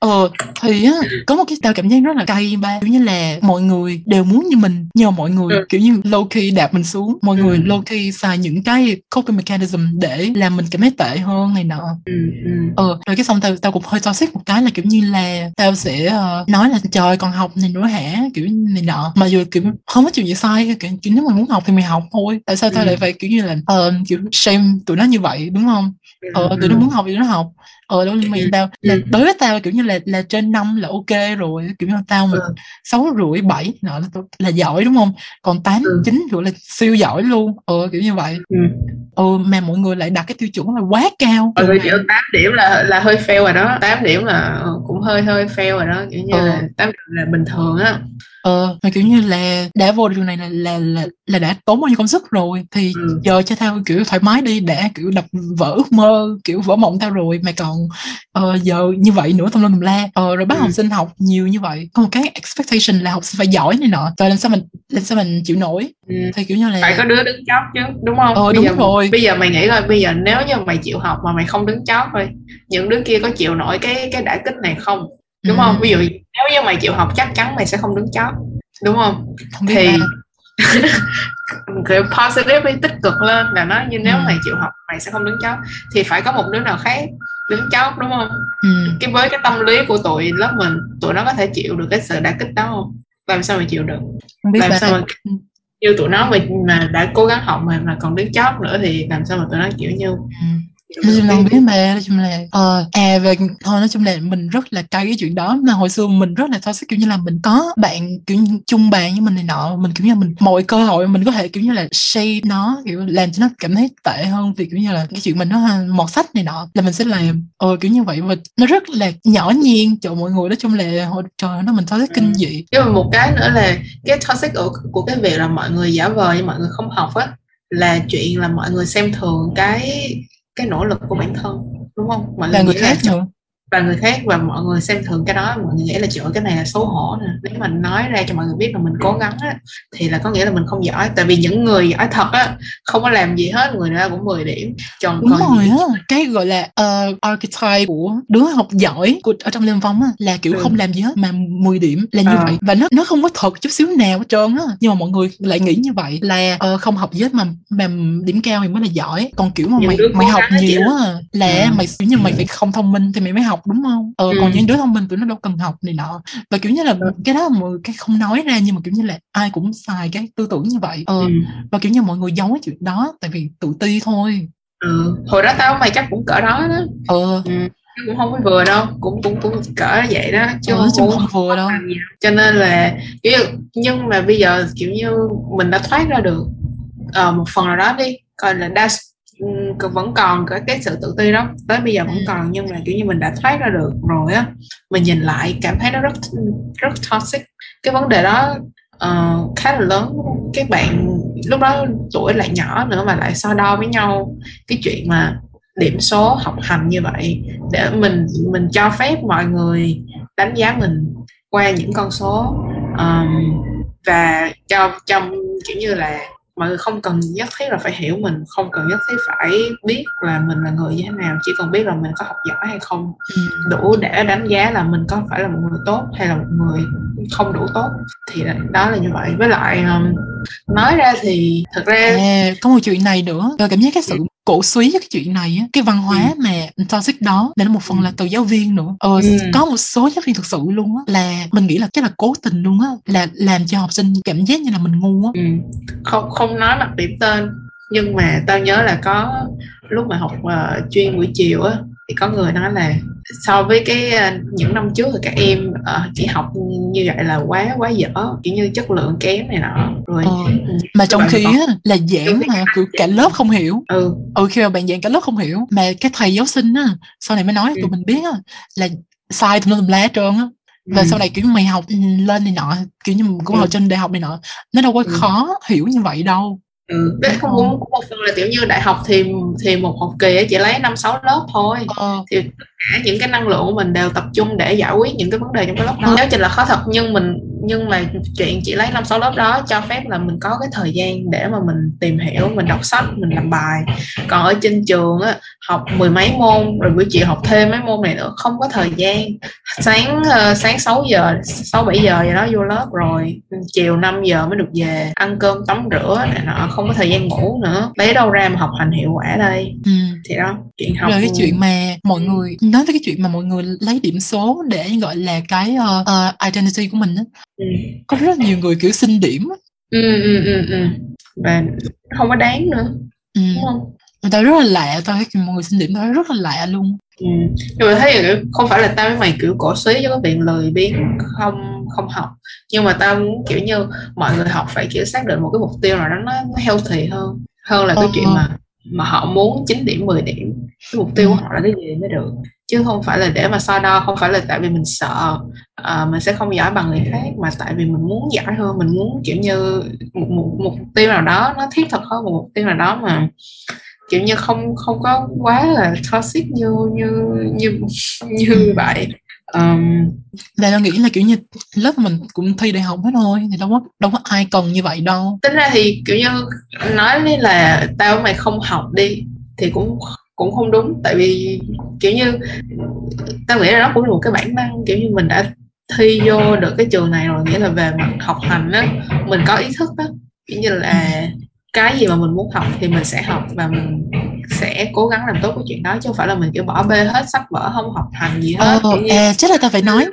Speaker 1: ờ thì á có một cái tao cảm giác rất là cay ba kiểu như là mọi người đều muốn như mình mà mọi người
Speaker 2: Ừ.
Speaker 1: kiểu như low key đạp mình xuống mọi
Speaker 2: Ừ.
Speaker 1: người low key xài những cái coping mechanism để làm mình cảm thấy tệ hơn này nọ
Speaker 2: ừ. Ừ.
Speaker 1: ờ rồi cái xong tao tao cũng hơi toxic một cái là kiểu như là tao sẽ ờ, nói là trời còn học này nữa hả kiểu này nọ mà dù kiểu không có chuyện gì sai kiểu, kiểu nếu mà muốn học thì mày học thôi tại sao tao
Speaker 2: Ừ.
Speaker 1: lại phải kiểu như là ờ, kiểu shame tụi nó như vậy đúng không ờ tụi nó muốn học thì nó học ờ mày
Speaker 2: Ừ.
Speaker 1: tao là,
Speaker 2: Ừ.
Speaker 1: đối với tao kiểu như là là trên năm là ok rồi kiểu như tao mà
Speaker 2: Ừ.
Speaker 1: sáu rưỡi bảy nọ là, là giỏi đúng không còn tám
Speaker 2: Ừ.
Speaker 1: chín gọi là siêu giỏi luôn ờ kiểu như vậy
Speaker 2: Ừ.
Speaker 1: ờ mà mọi người lại đặt cái tiêu chuẩn là quá cao
Speaker 2: mọi người chịu 8 điểm là là hơi fail rồi đó 8 điểm là ờ, cũng hơi hơi fail rồi đó kiểu như
Speaker 1: Ừ.
Speaker 2: là 8 điểm là bình thường á
Speaker 1: ờ mà kiểu như là đã vô trường này là là là, là đã tốn bao nhiêu công sức rồi thì
Speaker 2: ừ.
Speaker 1: giờ cho tao kiểu thoải mái đi đã kiểu đập vỡ ước mơ kiểu vỡ mộng tao rồi mà còn uh, giờ như vậy nữa tông lên la ờ, rồi bắt
Speaker 2: Ừ.
Speaker 1: học sinh học nhiều như vậy có một cái expectation là học sinh phải giỏi này nọ rồi làm sao mình làm sao mình chịu nổi
Speaker 2: Ừ.
Speaker 1: thì kiểu như là
Speaker 2: phải có đứa đứng chót chứ đúng không
Speaker 1: Ờ,
Speaker 2: bây
Speaker 1: đúng
Speaker 2: giờ,
Speaker 1: rồi.
Speaker 2: bây giờ mày nghĩ coi bây giờ nếu như mày chịu học mà mày không đứng chót thôi những đứa kia có chịu nổi cái cái đả kích này không đúng
Speaker 1: Ừ.
Speaker 2: không? Ví dụ nếu như mày chịu học chắc chắn mày sẽ không đứng chót đúng không?
Speaker 1: Không
Speaker 2: thì <laughs> kiểu positive đi tích cực lên là nói như nếu
Speaker 1: Ừ.
Speaker 2: mày chịu học mày sẽ không đứng chót thì phải có một đứa nào khác đứng chót đúng không?
Speaker 1: Ừ.
Speaker 2: cái với cái tâm lý của tụi lớp mình tụi nó có thể chịu được cái sự đả kích đó không? Làm sao mà chịu được?
Speaker 1: Không biết
Speaker 2: làm
Speaker 1: là
Speaker 2: sao mà như tụi nó mà, mà đã cố gắng học mà mà còn đứng chót nữa thì làm sao mà tụi nó kiểu như
Speaker 1: ừ. Nói chung là không biết mà nói chung là ờ à về thôi nói chung là mình rất là cay cái chuyện đó. Mà hồi xưa mình rất là toxic kiểu như là mình có bạn kiểu như chung bàn với mình này nọ mình kiểu như mình mọi cơ hội mình có thể kiểu như là shade nó kiểu làm cho nó cảm thấy tệ hơn vì kiểu như là cái chuyện mình nó mọt sách này nọ là mình sẽ làm ờ kiểu như vậy. Và nó rất là nhỏ nhen cho mọi người nói chung là hồi trời nó mình toxic kinh
Speaker 2: Ừ.
Speaker 1: dị.
Speaker 2: Nhưng mà một cái nữa là cái toxic của, của cái việc là mọi người giả vờ nhưng mọi người không học á là chuyện là mọi người xem thường cái cái nỗ lực của bản thân đúng không? Mọi
Speaker 1: là người khác
Speaker 2: là và người khác và mọi người xem thường cái đó mọi người nghĩ là ơi, cái này là xấu hổ nè. Nếu mà nói ra cho mọi người biết là mình cố gắng á thì là có nghĩa là mình không giỏi. Tại vì những người giỏi thật á không có làm gì hết người nào cũng 10 điểm. Còn
Speaker 1: đúng
Speaker 2: còn
Speaker 1: rồi á. cái gọi là uh, archetype của đứa học giỏi của ở trong liên vong á là kiểu
Speaker 2: Ừ.
Speaker 1: không làm gì hết mà 10 điểm là như
Speaker 2: Ờ.
Speaker 1: vậy. Và nó nó không có thật chút xíu nào hết trơn á. Nhưng mà mọi người lại nghĩ như vậy là ờ, không học gì hết mà mà điểm cao thì mới là giỏi. Còn kiểu mà
Speaker 2: Những
Speaker 1: mày mày học nhiều á là
Speaker 2: Ừ.
Speaker 1: mày kiểu như mày phải không thông minh thì mày mới học đúng không? Ờ,
Speaker 2: Ừ.
Speaker 1: còn những đứa thông minh tụi nó đâu cần học này nọ. Và kiểu như là
Speaker 2: Ừ.
Speaker 1: cái đó là mọi người cái không nói ra nhưng mà kiểu như là ai cũng xài cái tư tưởng như vậy. Ờ,
Speaker 2: ừ.
Speaker 1: và kiểu như mọi người giấu cái chuyện đó tại vì tự ti thôi.
Speaker 2: Ừ. hồi đó tao mày chắc cũng cỡ đó đó.
Speaker 1: Ờ
Speaker 2: ừ. Chứ cũng không có vừa đâu. Cũng cũng cũng cỡ vậy đó. Chứ
Speaker 1: chung
Speaker 2: cũng
Speaker 1: không vừa đâu.
Speaker 2: cho nên là kiểu nhưng mà bây giờ kiểu như mình đã thoát ra được ờ, một phần nào đó đi. Coi là đa vẫn còn cái cái sự tự ti đó. Tới bây giờ vẫn
Speaker 1: Ừ.
Speaker 2: còn nhưng mà kiểu như mình đã thoát ra được rồi á. Mình nhìn lại cảm thấy nó rất rất toxic. Cái vấn đề đó ờ, khá là lớn. Các bạn lúc đó tuổi lại nhỏ nữa mà lại so đo với nhau cái chuyện mà điểm số học hành như vậy. Để mình mình cho phép mọi người đánh giá mình qua những con số um, và cho trong kiểu như là mọi người không cần nhất thiết là phải hiểu mình không cần nhất thiết phải biết là mình là người như thế nào chỉ cần biết là mình có học giỏi hay không.
Speaker 1: Ừ.
Speaker 2: đủ để đánh giá là mình có phải là một người tốt hay là một người không đủ tốt. Thì đó là như vậy. Với lại um, nói ra thì thật ra
Speaker 1: À, có một chuyện này nữa. Tôi cảm giác cái sự cổ suý cái chuyện này á cái văn hóa
Speaker 2: Ừ.
Speaker 1: mà toxic đó nó một phần
Speaker 2: Ừ.
Speaker 1: là từ giáo viên nữa ờ,
Speaker 2: Ừ.
Speaker 1: có một số giáo viên thực sự luôn á là mình nghĩ là chắc là cố tình luôn á là làm cho học sinh cảm giác như là mình ngu á
Speaker 2: ừ, không không nói mặt điểm tên nhưng mà tao nhớ là có lúc mà học ờ, chuyên buổi chiều á thì có người nói là so với cái ờ, những năm trước thì các em ờ, chỉ học như vậy là quá quá dở kiểu như chất lượng kém này nọ rồi
Speaker 1: ờ, mà trong khi
Speaker 2: còn-
Speaker 1: là giảng mà kiểu cả lớp không hiểu
Speaker 2: ừ
Speaker 1: ừ khi mà bạn giảng cả lớp không hiểu mà cái thầy giáo sinh á sau này mới nói cho tụi
Speaker 2: Ừ.
Speaker 1: mình biết á là sai tùm lum tùm la hết trơn á và
Speaker 2: ừ,
Speaker 1: sau này kiểu mày học ừ, lên này nọ kiểu như cũng
Speaker 2: Ừ.
Speaker 1: học trên đại học này nọ nó đâu có
Speaker 2: Ừ.
Speaker 1: khó hiểu như vậy đâu
Speaker 2: ừ. Đấy, không cũng một phần là kiểu như đại học thì thì một học kỳ chỉ lấy năm sáu lớp thôi
Speaker 1: ờ,
Speaker 2: thì những cái năng lượng của mình đều tập trung để giải quyết những cái vấn đề trong cái lớp đó. Giáo trình là khó thật nhưng mình nhưng mà chuyện chỉ lấy năm sáu lớp đó cho phép là mình có cái thời gian để mà mình tìm hiểu mình đọc sách mình làm bài. Còn ở trên trường á học mười mấy môn rồi buổi chiều học thêm mấy môn này nữa không có thời gian. Sáng ờ, sáng 6 giờ 6 7 giờ vậy đó vô lớp rồi chiều 5 giờ mới được về ăn cơm tắm rửa này nọ không có thời gian ngủ nữa. Lấy đâu ra mà học hành hiệu quả đây?
Speaker 1: Ừ.
Speaker 2: thì đó chuyện học
Speaker 1: rồi cái chuyện mà mọi người nói tới cái chuyện mà mọi người lấy điểm số để gọi là cái uh, uh, identity của mình á
Speaker 2: ừ.
Speaker 1: có rất nhiều người kiểu xin điểm á.
Speaker 2: ừ ừ ừ ừ và không có đáng nữa
Speaker 1: ừ.
Speaker 2: đúng không
Speaker 1: người ta rất là lạ tao thấy mọi người xin điểm tao rất là lạ luôn
Speaker 2: ừ. nhưng mà thấy kiểu không phải là tao với mày kiểu cổ suý cho cái việc lười biếng không không học nhưng mà tao muốn kiểu như mọi người học phải kiểu xác định một cái mục tiêu nào đó nó, nó healthy hơn hơn là cái
Speaker 1: Ờ.
Speaker 2: chuyện mà mà họ muốn 9 điểm 10 điểm cái mục tiêu của họ là cái gì mới được? Chứ không phải là để mà so đo không phải là tại vì mình sợ uh, mình sẽ không giỏi bằng người khác mà tại vì mình muốn giỏi hơn mình muốn kiểu như một, một, một mục tiêu nào đó nó thiết thực hơn một mục tiêu nào đó mà kiểu như không không có quá là toxic như như như <laughs> như vậy. Um,
Speaker 1: là tao nghĩ là kiểu như lớp mình cũng thi đại học hết thôi thì đâu có đâu có ai cần như vậy đâu.
Speaker 2: Tính ra thì kiểu như nói là tao mày không học đi thì cũng cũng không đúng. Tại vì kiểu như tao nghĩ là đó cũng là một cái bản năng kiểu như mình đã thi vô được cái trường này rồi nghĩa là về mặt học hành á mình có ý thức á. Kiểu như là cái gì mà mình muốn học thì mình sẽ học và mình sẽ cố gắng làm tốt cái chuyện đó chứ không phải là mình kiểu bỏ bê hết sách vở không học hành gì hết
Speaker 1: ờ, à, chắc là tao phải nói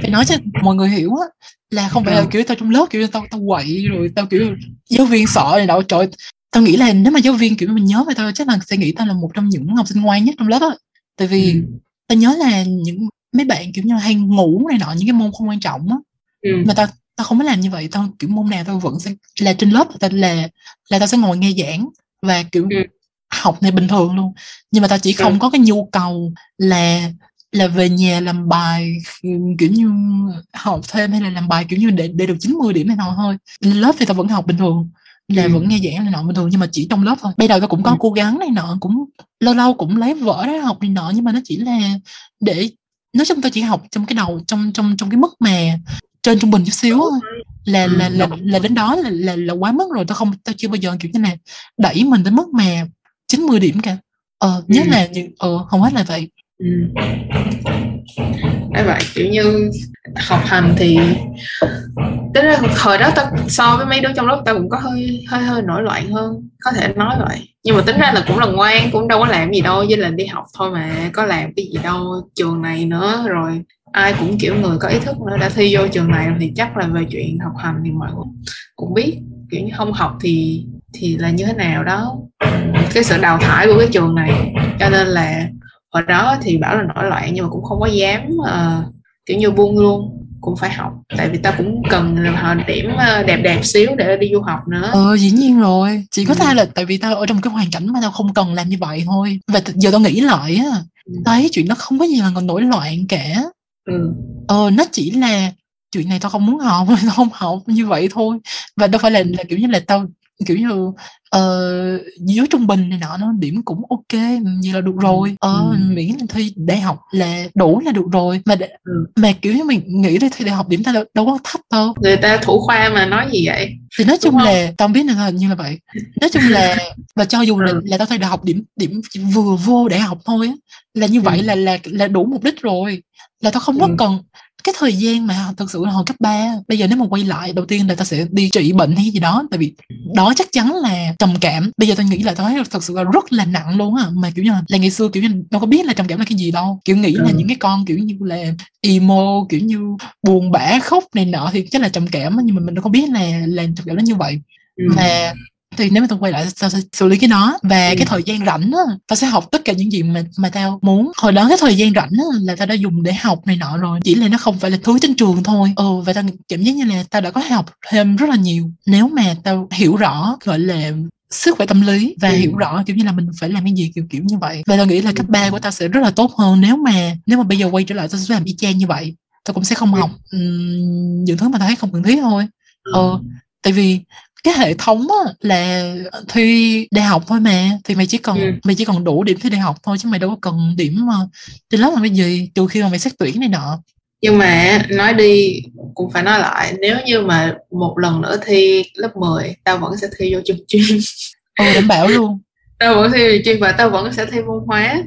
Speaker 1: phải nói cho mọi người hiểu á là không phải là ừ. kiểu tao trong lớp kiểu tao tao quậy rồi tao kiểu giáo viên sợ này đâu trời tao nghĩ là nếu mà giáo viên kiểu mình nhớ về tao chắc là sẽ nghĩ tao là một trong những học sinh ngoan nhất trong lớp á tại vì ừ. tao nhớ là những mấy bạn kiểu như hay ngủ này nọ những cái môn không quan trọng á ừ. mà tao tao không có làm như vậy tao kiểu môn nào tao vẫn sẽ là trên lớp tao là là tao sẽ ngồi nghe giảng và kiểu ừ. học này bình thường luôn nhưng mà tao chỉ không ừ. có cái nhu cầu là là về nhà làm bài kiểu như học thêm hay là làm bài kiểu như để để được 90 điểm này nọ thôi lớp thì tao vẫn học bình thường là ừ. vẫn nghe giảng này nọ bình thường nhưng mà chỉ trong lớp thôi. Bây giờ tao cũng có ừ. cố gắng này nọ cũng lâu lâu cũng lấy vở ra học này nọ nhưng mà nó chỉ là để nói chung tao chỉ học trong cái đầu trong trong trong cái mức mà trên trung bình chút xíu thôi. là ừ, là là là đến đó là là là quá mức rồi tao không tao chưa bao giờ kiểu như này đẩy mình đến mức mà 90 điểm cả. Ờ nhất là như ờ không hết là vậy. Ừ.
Speaker 2: Đấy vậy, kiểu như học hành thì tính ra hồi đó ta so với mấy đứa trong lớp ta cũng có hơi hơi hơi nổi loạn hơn, có thể nói vậy. Nhưng mà tính ra là cũng là ngoan, cũng đâu có làm gì đâu, với là đi học thôi mà, có làm cái gì đâu, trường này nữa, rồi ai cũng kiểu người có ý thức nữa, đã thi vô trường này thì chắc là về chuyện học hành thì mọi người cũng biết, kiểu như không học thì thì là như thế nào đó. Cái sự đào thải của cái trường này, cho nên là hồi đó thì bảo là nổi loạn nhưng mà cũng không có dám uh, kiểu như buông luôn cũng phải học tại vì ta cũng cần điểm ờ, đẹp đẹp xíu để đi du học nữa
Speaker 1: ờ dĩ nhiên rồi chỉ có ừ. thay là tại vì tao ở trong cái hoàn cảnh mà tao không cần làm như vậy thôi và giờ tao nghĩ lại á ừ. thấy chuyện nó không có gì là còn nổi loạn cả ừ. ờ nó chỉ là chuyện này tao không muốn học <laughs> tao không học như vậy thôi và đâu phải là, là kiểu như là tao kiểu như uh, dưới trung bình này nọ nó điểm cũng ok như là được rồi ờ ừ. miễn là thi đại học là đủ là được rồi mà để, ừ. mà kiểu như mình nghĩ đi thi đại học điểm ta đâu có thấp đâu
Speaker 2: người ta thủ khoa mà nói gì vậy
Speaker 1: thì nói chung là tao biết là như là vậy nói chung là và cho dù là, ừ. là tao thi đại học điểm điểm vừa vô đại học thôi á là như vậy ừ. là là là đủ mục đích rồi là tao không có cần cái thời gian mà thực sự là hồi cấp 3 bây giờ nếu mà quay lại đầu tiên là ta sẽ đi trị bệnh hay gì đó tại vì đó chắc chắn là trầm cảm bây giờ tôi nghĩ là tôi thấy thật sự là rất là nặng luôn á mà kiểu như là, là ngày xưa kiểu như đâu có biết là trầm cảm là cái gì đâu kiểu nghĩ ừ. là những cái con kiểu như là emo kiểu như buồn bã khóc này nọ thì chắc là trầm cảm nhưng mà mình đâu có biết là là trầm cảm nó như vậy ừ. mà thì nếu mà tao quay lại tao sẽ xử lý cái đó. Và ừ. cái thời gian rảnh á tao sẽ học tất cả những gì mà mà tao muốn. Hồi đó cái thời gian rảnh á là tao đã dùng để học này nọ rồi. Chỉ là nó không phải là thứ trên trường thôi. Ừ và tao cảm giác như là tao đã có học thêm rất là nhiều. Nếu mà tao hiểu rõ gọi là sức khỏe tâm lý và ừ. hiểu rõ kiểu như là mình phải làm cái gì kiểu kiểu như vậy. Và tao nghĩ là cấp ba của tao sẽ rất là tốt hơn. Nếu mà nếu mà bây giờ quay trở lại tao sẽ làm y chang như vậy tao cũng sẽ không ừ. học. Um, những thứ mà tao thấy không cần thiết thôi. Ờ ừ. tại vì cái hệ thống á, là thi đại học thôi mà thì mày chỉ cần ừ. mày chỉ cần đủ điểm thi đại học thôi chứ mày đâu có cần điểm mà trên lớp làm cái gì trừ khi mà mày xét tuyển này nọ.
Speaker 2: Nhưng mà nói đi cũng phải nói lại nếu như mà một lần nữa thi lớp 10 tao vẫn sẽ thi vô trường chuyên.
Speaker 1: Ừ đảm bảo luôn. <laughs>
Speaker 2: Tao vẫn thi vô chuyên và tao vẫn sẽ thi môn hóa.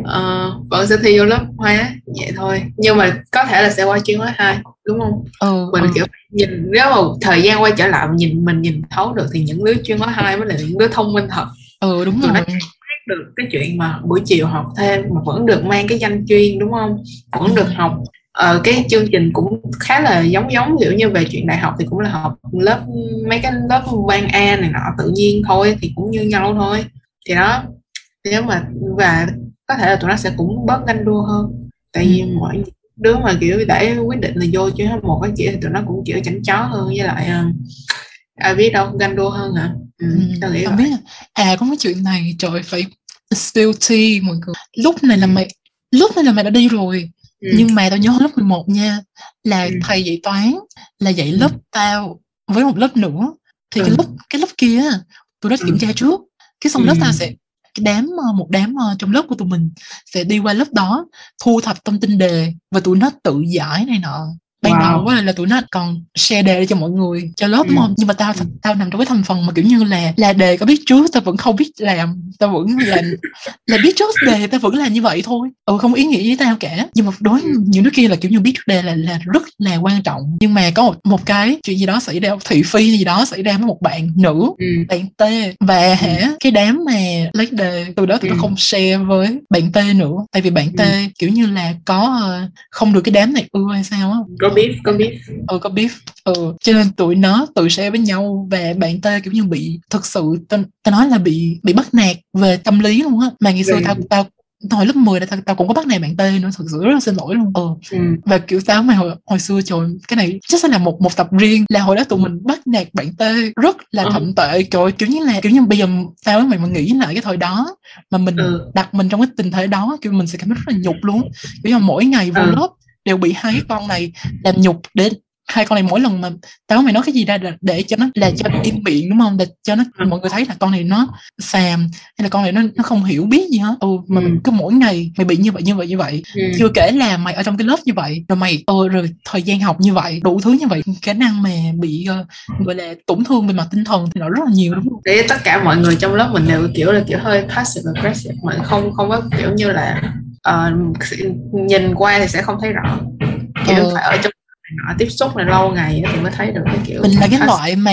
Speaker 2: Uh, vẫn sẽ thi vô lớp hóa vậy thôi. Nhưng mà có thể là sẽ qua chuyên hóa hai đúng không? Ừ, mình ừ. kiểu nhìn nếu mà thời gian quay trở lại mình nhìn mình nhìn thấu được thì những đứa chuyên hóa hai mới là những đứa thông minh thật.
Speaker 1: Ừ đúng Tụi rồi. nó
Speaker 2: được cái chuyện mà buổi chiều học thêm mà vẫn được mang cái danh chuyên đúng không? Vẫn được học. Ờ, cái chương trình cũng khá là giống giống kiểu như về chuyện đại học thì cũng là học lớp mấy cái lớp ban A này nọ tự nhiên thôi thì cũng như nhau thôi. Thì đó nếu mà và có thể là tụi nó sẽ cũng bớt ganh đua hơn. Tại vì ừ. mọi đứa mà kiểu để quyết định là vô chứ một cái kiểu thì tụi nó cũng kiểu chảnh chó hơn với lại uh, ai biết đâu ganh đua hơn hả
Speaker 1: ừ, ừ, nghĩ biết à có cái chuyện này trời phải spill tea mọi người lúc này là mày lúc này là mày đã đi rồi ừ. nhưng mà tao nhớ lớp 11 nha là ừ. thầy dạy toán là dạy ừ. lớp tao với một lớp nữa thì ừ. cái lớp cái lớp kia tụi nó kiểm tra trước cái xong ừ. lớp tao sẽ cái đám ờ, một đám ờ, trong lớp của tụi mình sẽ đi qua lớp đó, thu thập thông tin đề và tụi nó tự giải này nọ ban wow. đầu á là tụi nó còn share đề cho mọi người cho lớp ừ. không nhưng mà tao tao nằm trong cái thành phần mà kiểu như là là đề có biết trước tao vẫn không biết làm tao vẫn làm là biết trước đề tao vẫn làm như vậy thôi ừ không ý nghĩa với tao cả nhưng mà đối ừ. những đứa kia là kiểu như biết trước đề là là rất là quan trọng nhưng mà có một một cái chuyện gì đó xảy ra thị phi gì đó xảy ra với một bạn nữ ừ. bạn t và ừ. hả cái đám mà lấy đề từ đó tụi ừ. nó không share với bạn t nữa tại vì bạn t ừ. kiểu như là có uh, không được cái đám này ưa hay sao á
Speaker 2: beef có beef
Speaker 1: ừ có beef ừ cho nên tụi nó tự share với nhau và bạn ta kiểu như bị thực sự tao ta nói là bị bị bắt nạt về tâm lý luôn á mà ngày xưa tao tao hồi lớp 10 là tao, tao cũng có bắt này bạn tê nữa thật sự rất là xin lỗi luôn ừ. ừ. và kiểu tao mà hồi, hồi xưa trời cái này chắc sẽ là một một tập riêng là hồi đó tụi mình bắt nạt bạn tê rất là ừ. thậm tệ trời kiểu như là kiểu như bây giờ tao với mày mà nghĩ lại cái thời đó mà mình ừ. đặt mình trong cái tình thế đó kiểu mình sẽ cảm thấy rất là nhục luôn kiểu như mỗi ngày vô ừ. lớp đều bị hai cái con này làm nhục đến hai con này mỗi lần mà tao mày nói cái gì ra để, để cho nó là cho nó im miệng đúng không để cho nó mọi người thấy là con này nó xàm hay là con này nó nó không hiểu biết gì hết ừ mà ừ. cứ mỗi ngày mày bị như vậy như vậy như vậy ừ. chưa kể là mày ở trong cái lớp như vậy rồi mày ừ, rồi thời gian học như vậy đủ thứ như vậy khả năng mà bị uh, gọi là tổn thương về mặt tinh thần thì nó rất là nhiều đúng không
Speaker 2: để tất cả mọi người trong lớp mình đều kiểu là kiểu hơi passive aggressive mình không không có kiểu như là uh, nhìn qua thì sẽ không thấy rõ. Kiểu ừ. phải ở trong nọ tiếp xúc này lâu ngày thì mới thấy được cái kiểu
Speaker 1: mình là cái loại mà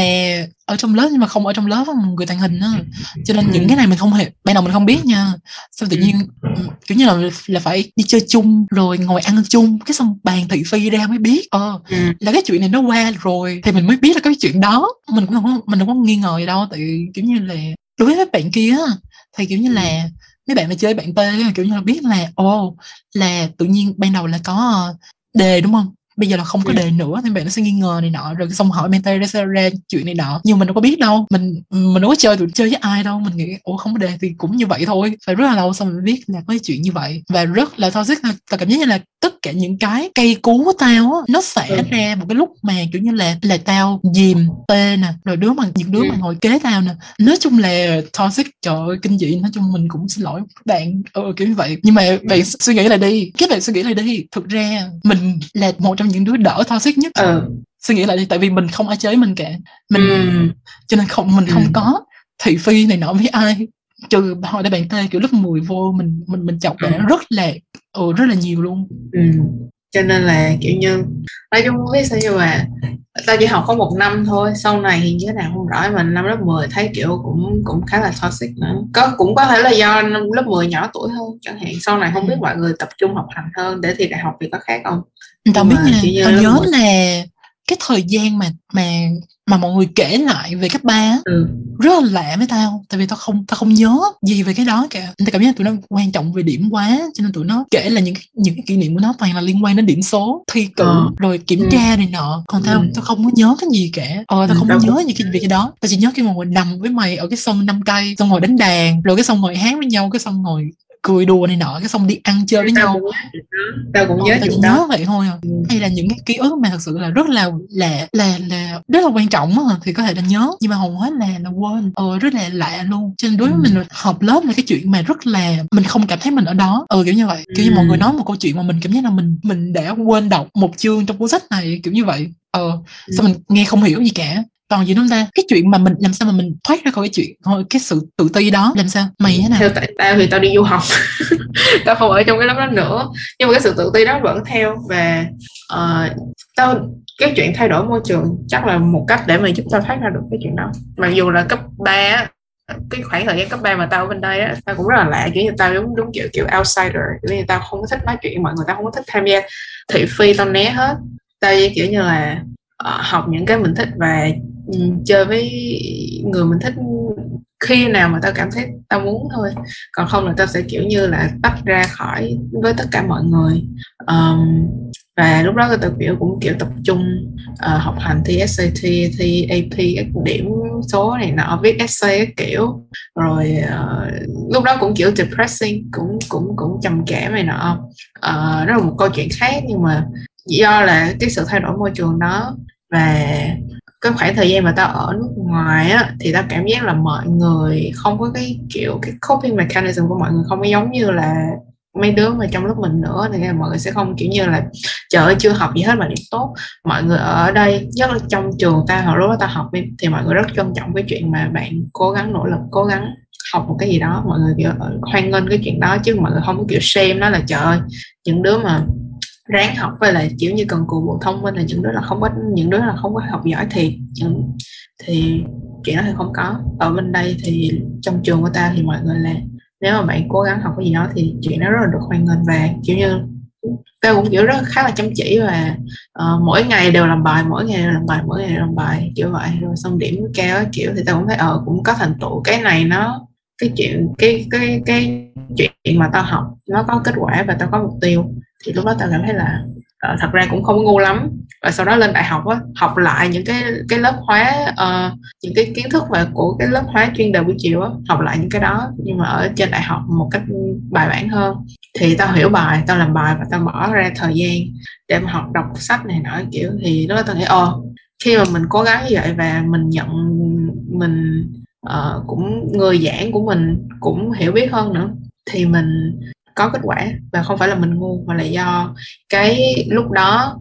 Speaker 1: ở trong lớp nhưng mà không ở trong lớp người tàng hình á. Cho nên ừ. những cái này mình không hề ban đầu mình không biết nha. Xong tự nhiên kiểu như là là phải đi chơi chung rồi ngồi ăn chung cái xong bàn thị phi ra mới biết. Ờ ừ. là cái chuyện này nó qua rồi thì mình mới biết là cái chuyện đó. Mình cũng không có, mình không có nghi ngờ gì đâu tại kiểu như là đối với bạn kia thì kiểu như là mấy bạn mà chơi bạn tê kiểu như là biết là ồ là tự nhiên ban đầu là có đề đúng không? Bây giờ là không có đề nữa thì bạn nó sẽ nghi ngờ này nọ rồi xong hỏi mentor ra ra chuyện này nọ. Nhưng mình đâu có biết đâu mình mình đâu có chơi tụi chơi với ai đâu mình nghĩ ủa không có đề thì cũng như vậy thôi. Phải rất là lâu xong mình biết là có chuyện như vậy. Và rất là toxic tao cảm giác như là tất cả những cái cây cú của tao á nó xảy ừ. ra một cái lúc mà kiểu như là là tao dìm tê nè rồi đứa mà những đứa ừ. mà ngồi kế tao nè nói chung là toxic trời ơi kinh dị nói chung mình cũng xin lỗi các bạn ừ, kiểu như vậy nhưng mà bạn suy nghĩ lại đi các bạn suy nghĩ lại đi thực ra mình là một trong những đứa đỡ toxic nhất ừ. suy nghĩ lại đi tại vì mình không ai chơi mình cả mình ừ. cho nên không mình ừ. không có thị phi này nọ với ai trừ hồi đây bạn tê kiểu lớp 10 vô mình mình mình chọc bạn ừ. rất là ừ, rất là nhiều luôn
Speaker 2: ừ. cho nên là kiểu như nói chung biết sao nhưng mà tao chỉ học có một năm thôi sau này thì như thế nào không rõ mà năm lớp 10 thấy kiểu cũng cũng khá là toxic nữa có cũng có thể là do năm lớp 10 nhỏ tuổi hơn chẳng hạn sau này không biết mọi người tập trung học hành hơn để thì đại học thì có khác không
Speaker 1: tao biết nha tao nhớ là cái thời gian mà mà mà mọi người kể lại về cấp ba ừ. rất là lạ với tao tại vì tao không tao không nhớ gì về cái đó cả tao cảm giác tụi nó quan trọng về điểm quá cho nên tụi nó kể là những những cái kỷ niệm của nó toàn là liên quan đến điểm số thi cử ừ. rồi kiểm ừ. tra này nọ còn tao ừ. tao không có nhớ cái gì cả ờ tao ừ, không có nhớ gì cái về cái đó tao chỉ nhớ khi mà ngồi nằm với mày ở cái sân năm cây xong ngồi đánh đàn rồi cái xong ngồi hát với nhau cái xong ngồi cười đùa này nọ cái xong đi ăn chơi với nhau.
Speaker 2: tao cũng nhớ chuyện
Speaker 1: đó. vậy thôi à. ừ. hay là những cái ký ức mà thật sự là rất là là là là rất là quan trọng á thì có thể là nhớ. Nhưng mà hầu hết là là quên. Ờ rất là lạ luôn. Cho nên đối với ừ. mình học lớp là cái chuyện mà rất là mình không cảm thấy mình ở đó. Ờ kiểu như vậy. Kiểu như mọi người nói một câu chuyện mà mình cảm giác là mình mình đã quên đọc một chương trong cuốn sách này kiểu như vậy. Ờ sao mình nghe không hiểu gì cả còn gì nữa ta? Cái chuyện mà mình làm sao mà mình thoát ra khỏi cái chuyện khỏi cái sự tự ti đó làm sao? Mày thế nào?
Speaker 2: Theo tại tao thì tao đi du học. <laughs> Tao không ở trong cái lớp đó nữa. Nhưng mà cái sự tự ti đó vẫn theo và uh, tao cái chuyện thay đổi môi trường chắc là một cách để mà giúp tao thoát ra được cái chuyện đó. Mặc dù là cấp 3 cái khoảng thời gian cấp 3 mà tao ở bên đây á tao cũng rất là lạ kiểu như tao đúng đúng kiểu kiểu outsider kiểu như tao không có thích nói chuyện mọi người tao không có thích tham gia thị phi tao né hết. Tao kiểu như là uh, học những cái mình thích và Ừ, chơi với người mình thích khi nào mà tao cảm thấy tao muốn thôi. Còn không là tao sẽ kiểu như là tách ra khỏi với tất cả mọi người. Um, và lúc đó tao kiểu cũng kiểu tập trung uh, học hành thi SAT thi AP các điểm số này nọ viết essay các kiểu. Rồi uh, lúc đó cũng kiểu depressing cũng cũng cũng trầm cảm này nọ. Uh, đó là một câu chuyện khác nhưng mà do là cái sự thay đổi môi trường đó. Và cái khoảng thời gian mà tao ở nước ngoài á, thì tao cảm giác là mọi người không có cái, kiểu, cái coping mechanism của mọi người không có giống như là mấy đứa mà trong lớp mình nữa thì mọi người sẽ không, kiểu như là, trời ơi, chưa học gì hết mà điểm tốt. Mọi người ở đây, nhất là trong trường ta hồi lúc đó ta học thì mọi người rất trân trọng cái chuyện mà bạn cố gắng, nỗ lực, cố gắng học một cái gì đó. Mọi người, kiểu, hoan nghênh cái chuyện đó chứ mọi người không có, kiểu xem nó là, trời ơi, những đứa mà ráng học với lại kiểu như cần cù bộ thông minh là những đứa là không có những đứa là không có học giỏi thì thì chuyện đó thì không có. Ở bên đây thì trong trường của ta thì mọi người là nếu mà bạn cố gắng học cái gì đó thì chuyện đó rất là được hoan nghênh và kiểu như tao cũng kiểu rất khá là chăm chỉ và uh, mỗi ngày đều làm bài mỗi ngày đều làm bài mỗi ngày đều làm bài kiểu vậy. Rồi xong điểm cao kiểu thì tao cũng thấy ờ uh, cũng có thành tựu. Cái này nó cái chuyện cái cái cái chuyện mà tao học nó có kết quả và tao có mục tiêu thì lúc đó tao cảm thấy là uh, thật ra cũng không ngu lắm. Và sau đó lên đại học á học lại những cái cái lớp hóa uh, những cái kiến thức và của cái lớp hóa chuyên đề buổi chiều á học lại những cái đó. Nhưng mà ở trên đại học một cách bài bản hơn. Thì tao hiểu bài tao làm bài và tao bỏ ra thời gian để mà học đọc sách này nọ kiểu. Thì lúc đó tao nghĩ ô khi mà mình cố gắng như vậy và mình nhận mình uh, cũng người giảng của mình cũng hiểu biết hơn nữa thì mình có kết quả và không phải là mình ngu mà là do cái lúc đó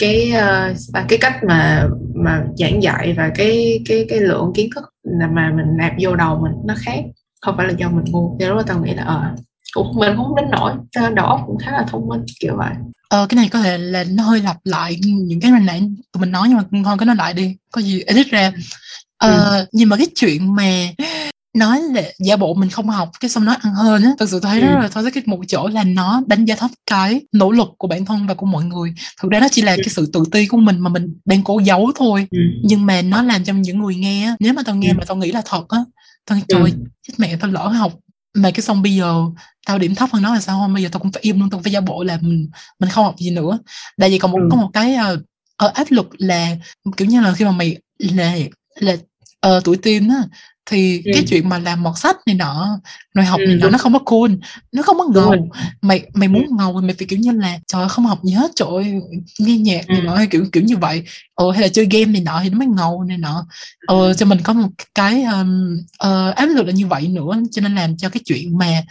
Speaker 2: cái uh, cái cách mà mà giảng dạy và cái cái cái lượng kiến thức mà mình nạp vô đầu mình nó khác không phải là do mình ngu. Lúc đó tao nghĩ là ờ cũng mình không đến nổi đầu óc cũng khá là thông minh kiểu vậy.
Speaker 1: Ờ cái này có thể là nó hơi lặp lại những cái mình nãy tụi mình nói nhưng mà thôi cái nó lại đi có gì edit ra. Ờ, ừ. nhưng mà cái chuyện mà nói là giả bộ mình không học cái xong nói ăn hơn á thực sự tôi thấy ừ. rất là thôi cái một chỗ là nó đánh giá thấp cái nỗ lực của bản thân và của mọi người thực ra nó chỉ là ừ. cái sự tự ti của mình mà mình đang cố giấu thôi ừ. nhưng mà nó làm cho những người nghe nếu mà tao nghe ừ. mà tao nghĩ là thật á tao nghĩ trời ừ. chết mẹ tao lỡ học mà cái xong bây giờ tao điểm thấp hơn nó là sao không bây giờ tao cũng phải im luôn tao phải giả bộ là mình mình không học gì nữa tại vì còn một ừ. có một cái uh, áp lực là kiểu như là khi mà mày là là uh, tuổi teen á thì ừ. cái chuyện mà làm một sách này nọ rồi học ừ, này nọ nó không có cool nó không có ngầu ừ. mày mày muốn ừ. ngầu thì mày phải kiểu như là trời ơi, không học gì hết trời ơi, nghe nhạc này ừ. nọ kiểu kiểu như vậy ờ hay là chơi game này nọ thì nó mới ngầu này nọ ờ cho mình có một cái um, uh, áp lực là như vậy nữa cho nên làm cho cái chuyện mà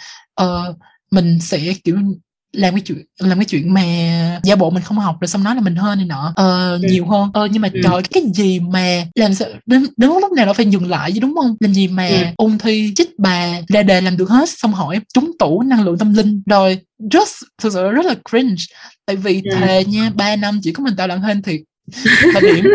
Speaker 1: uh, mình sẽ kiểu làm cái chuyện làm cái chuyện mà giả bộ mình không học rồi xong nói là mình hơn này nọ ờ, ừ. nhiều hơn ờ, nhưng mà ừ. trời cái gì mà làm sao đến, đến lúc nào nó phải dừng lại chứ đúng không làm gì mà ừ. ôn thi chích bà ra đề làm được hết xong hỏi trúng tủ năng lượng tâm linh rồi rất thực sự rất là cringe tại vì ừ. thề nha ba năm chỉ có mình tạo lặng hên thiệt là điểm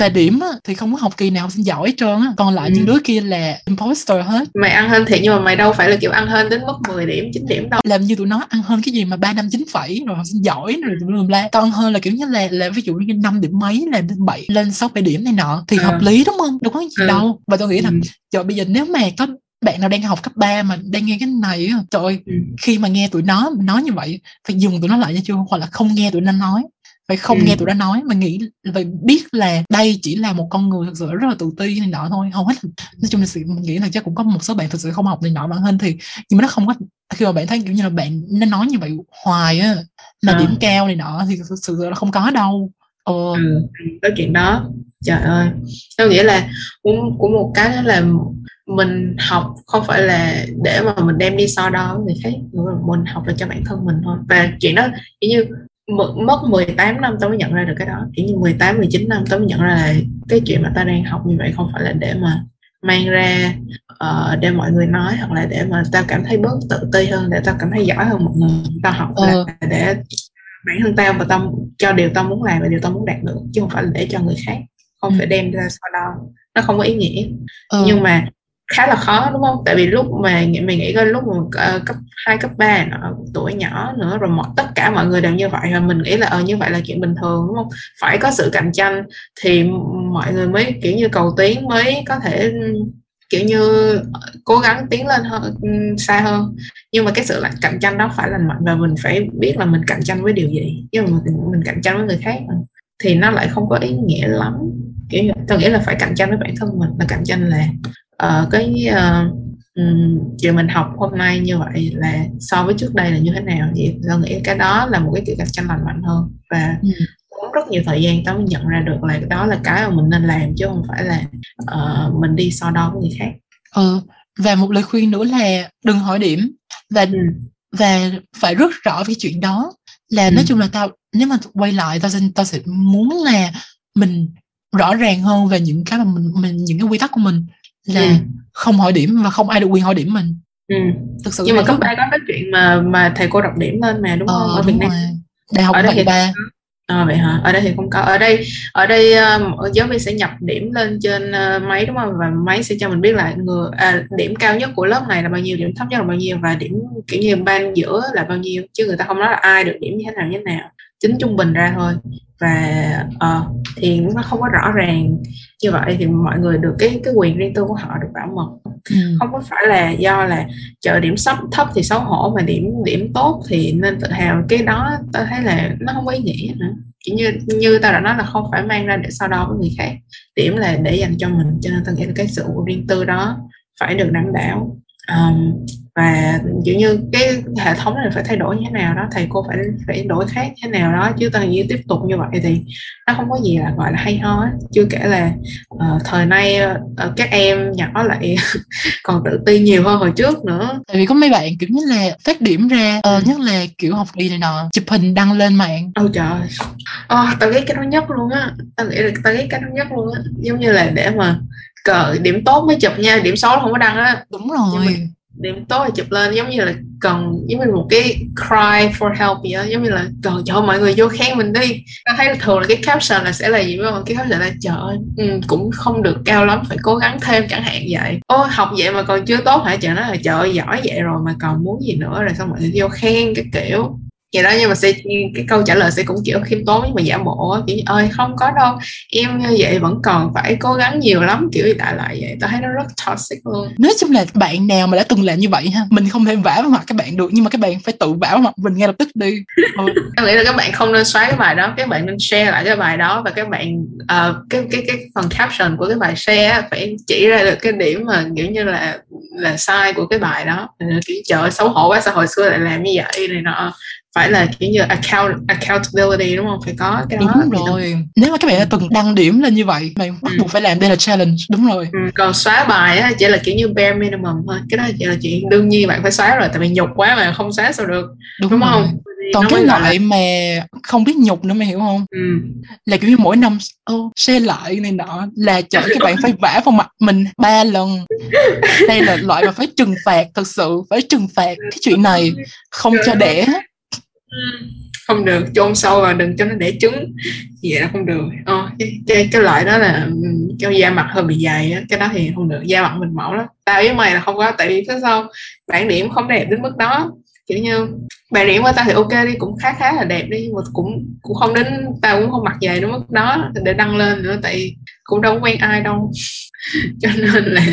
Speaker 1: và điểm á, thì không có học kỳ nào sinh giỏi hết trơn á còn lại ừ. những đứa kia là imposter hết
Speaker 2: mày ăn hơn thiệt nhưng mà mày đâu phải là kiểu ăn hơn đến mức 10 điểm 9 điểm đâu
Speaker 1: làm như tụi nó ăn hơn cái gì mà ba năm chín phẩy rồi học sinh giỏi rồi tụi lùm la còn hơn là kiểu như là là ví dụ như năm điểm mấy làm đến bảy lên sáu bảy điểm này nọ thì à. hợp lý đúng không đâu có gì ừ. đâu và tôi nghĩ là ừ. trời bây giờ nếu mà có bạn nào đang học cấp 3 mà đang nghe cái này trời ơi, ừ. khi mà nghe tụi nó nói như vậy phải dừng tụi nó lại nha chưa hoặc là không nghe tụi nó nói phải không? Ừ. nghe tụi nó nói mà nghĩ phải biết là đây chỉ là một con người thực sự rất là tự ti này nọ thôi. Hầu hết nói chung là sự mình nghĩ là chắc cũng có một số bạn thực sự không học này nọ bản thân thì nhưng mà nó không có khi mà bạn thấy kiểu như là bạn nó nói như vậy hoài á là à. điểm cao này nọ thì thực sự là không có đâu.
Speaker 2: Ờ. Ừ, cái chuyện đó trời ơi. Tôi nghĩ là cũng cũng một cái đó là mình học không phải là để mà mình đem đi so đo người khác mình học là cho bản thân mình thôi. Và chuyện đó như mất 18 năm tao mới nhận ra được cái đó kiểu như 18 19 năm tao mới nhận ra là cái chuyện mà tao đang học như vậy không phải là để mà mang ra uh, để mọi người nói hoặc là để mà tao cảm thấy bớt tự ti hơn để tao cảm thấy giỏi hơn mọi người tao học ừ. là để bản thân tao và tao cho điều tao muốn làm và điều tao muốn đạt được chứ không phải là để cho người khác không ừ. phải đem ra so đo nó không có ý nghĩa ừ. nhưng mà khá là khó đúng không? Tại vì lúc mà mình nghĩ coi lúc mà ờ, cấp 2, cấp 3 nó tuổi nhỏ nữa rồi mọi tất cả mọi người đều như vậy rồi mình nghĩ là ờ như vậy là chuyện bình thường đúng không? Phải có sự cạnh tranh thì mọi người mới kiểu như cầu tiến mới có thể kiểu như cố gắng tiến lên hơn ừ, xa hơn. Nhưng mà cái sự là cạnh tranh đó phải lành mạnh và mình phải biết là mình cạnh tranh với điều gì chứ mình, mình cạnh tranh với người khác thì nó lại không có ý nghĩa lắm kiểu tôi nghĩ là phải cạnh tranh với bản thân mình là cạnh tranh là uh, cái uh, um, chuyện mình học hôm nay như vậy là so với trước đây là như thế nào vậy tôi nghĩ cái đó là một cái kiểu cạnh tranh lành mạnh hơn và ừ. tốn rất nhiều thời gian tao mới nhận ra được là đó là cái mà mình nên làm chứ không phải là uh, mình đi so đo với người khác
Speaker 1: ừ và một lời khuyên nữa là đừng hỏi điểm và ừ. và phải rất rõ cái chuyện đó là ừ. nói chung là tao nếu mà quay lại tao sẽ tao sẽ muốn là mình rõ ràng hơn về những cái mà mình mình những cái quy tắc của mình là ừ. không hỏi điểm và không ai được quyền hỏi điểm mình
Speaker 2: ừ. thực sự nhưng mà cấp ba có cái chuyện mà mà thầy cô đọc điểm lên mà đúng ờ, không ở Việt Nam
Speaker 1: đại học ở đây ba
Speaker 2: À, vậy hả? Ở đây thì không có. Ở đây ở đây uh, giáo viên sẽ nhập điểm lên trên uh, máy đúng không? Và máy sẽ cho mình biết là người à, điểm cao nhất của lớp này là bao nhiêu, điểm thấp nhất là bao nhiêu và điểm kiểu như ban giữa là bao nhiêu chứ người ta không nói là ai được điểm như thế nào như thế nào. Tính trung bình ra thôi và uh, thì nó không có rõ ràng như vậy thì mọi người được cái cái quyền riêng tư của họ được bảo mật. Ừ. không có phải là do là chờ điểm sắp thấp thì xấu hổ mà điểm điểm tốt thì nên tự hào. Cái đó tôi thấy là nó không có ý nghĩa nữa. Chỉ như như ta đã nói là không phải mang ra để so đo với người khác. Điểm là để dành cho mình cho nên tôi nghĩ là cái sự riêng tư đó phải được đảm bảo. Um, và kiểu như cái hệ thống này phải thay đổi như thế nào đó thầy cô phải phải đổi khác thế nào đó chứ toàn như tiếp tục như vậy thì nó không có gì là gọi là hay ho ấy. chưa kể là uh, thời nay uh, các em nhỏ lại <laughs> còn tự ti nhiều hơn hồi trước nữa.
Speaker 1: Tại vì có mấy bạn kiểu như là phát điểm ra uh, nhất là kiểu học đi này nọ chụp hình đăng lên mạng.
Speaker 2: Ôi trời oh, tao ghét cái đó nhất luôn á. Tao nghĩ là tao ghét cái đó nhất luôn á. Giống như là để mà cờ điểm tốt mới chụp nha điểm xấu không có đăng á.
Speaker 1: Đúng rồi
Speaker 2: điểm tốt là chụp lên giống như là cần giống như một cái cry for help gì đó giống như là cần cho mọi người vô khen mình đi. Ta thấy là thường là cái caption là sẽ là gì với không? Cái caption là trời ơi ừ, cũng không được cao lắm phải cố gắng thêm chẳng hạn vậy. Ô học vậy mà còn chưa tốt hả? Trời nó là trời ơi giỏi vậy rồi mà còn muốn gì nữa? Rồi xong mọi người vô khen cái kiểu vậy đó nhưng mà sẽ cái câu trả lời sẽ cũng kiểu khiêm tốn nhưng mà giả bộ kiểu ơi không có đâu em như vậy vẫn còn phải cố gắng nhiều lắm kiểu đại lại vậy. Tao thấy nó rất toxic luôn.
Speaker 1: Nói chung là bạn nào mà đã từng làm như vậy ha mình không thể vả vào mặt các bạn được nhưng mà các bạn phải tự vả vào mặt mình ngay lập tức đi. <laughs>
Speaker 2: Ừ. em nghĩ là các bạn không nên xóa cái bài đó các bạn nên share lại cái bài đó và các bạn uh, cái cái cái phần caption của cái bài share phải chỉ ra được cái điểm mà kiểu như là là sai của cái bài đó. Kiểu trời xấu hổ quá sao hồi xưa lại làm như vậy? này nọ phải là kiểu như account accountability đúng không? Phải có cái
Speaker 1: đó đúng rồi. Nếu mà các bạn đã từng đăng điểm lên như vậy bạn bắt ừ. buộc phải làm đây là challenge. Đúng rồi.
Speaker 2: Ừ. còn xóa bài á chỉ là kiểu như bare minimum thôi. Cái đó chỉ là chuyện đương nhiên bạn phải xóa rồi tại vì nhục quá mà không xóa sao được. Đúng, đúng không?
Speaker 1: Còn cái loại là... mà không biết nhục nữa mày hiểu không? Ừ. là kiểu như mỗi năm ô share lại này nọ là chở các bạn phải vả vào mặt mình ba lần. Đây là loại mà phải trừng phạt thật sự phải trừng phạt cái chuyện này. Không cho đẻ
Speaker 2: không được chôn sâu và đừng cho nó để trứng. Vậy là không được. Ờ, cái, cái, cái loại đó là ừ, cho da mặt hơi bị dày á cái đó thì không được. Da mặt mình mẫu lắm. Tao với mày là không có tại vì thế sao bản điểm không đẹp đến mức đó. Kiểu như bài điểm của tao thì ok đi cũng khá khá là đẹp đi nhưng mà cũng cũng không đến tao cũng không mặc dày đến mức đó để đăng lên nữa tại cũng đâu quen ai đâu. <laughs> Cho nên là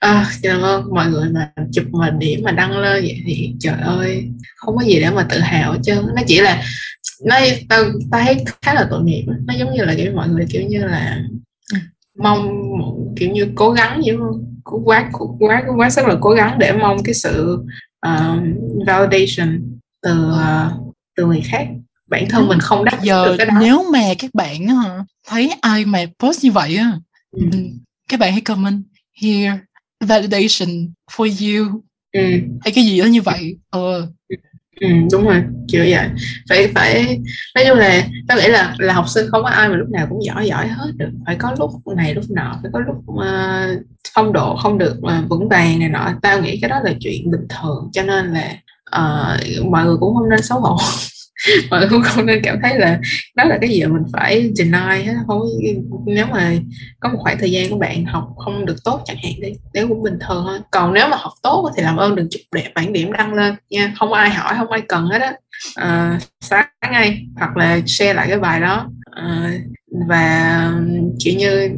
Speaker 2: à, cảm ơn mọi người mà chụp mà điểm mà đăng lên vậy thì trời ơi không có gì để mà tự hào hết trơn nó chỉ là nó tao tao thấy khá là tội nghiệp nó giống như là kiểu mọi người kiểu như là mong kiểu như cố gắng vậy không quá quá quá rất là cố gắng để mong cái sự uh, validation từ uh, từ người khác bản thân mình không đáp
Speaker 1: giờ được cái đó. nếu mà các bạn thấy ai mà post như vậy á ừ. các bạn hãy comment here validation for you ừ. hay cái gì đó như vậy ờ
Speaker 2: ừ, đúng rồi kiểu vậy phải phải nói chung là tôi nghĩ là là học sinh không có ai mà lúc nào cũng giỏi giỏi hết được phải có lúc này lúc nọ phải có lúc uh, phong độ không được uh, vững vàng này nọ tao nghĩ cái đó là chuyện bình thường cho nên là uh, mọi người cũng không nên xấu hổ <laughs> mọi người cũng không nên cảm thấy là đó là cái gì mà mình phải deny hết. Không nếu mà có một khoảng thời gian của bạn học không được tốt chẳng hạn đi nếu cũng bình thường thôi. Còn nếu mà học tốt thì làm ơn đừng chụp đẹp bản điểm đăng lên nha. Không ai hỏi không ai cần hết á. À, xóa ngay hoặc là share lại cái bài đó. À, và kiểu như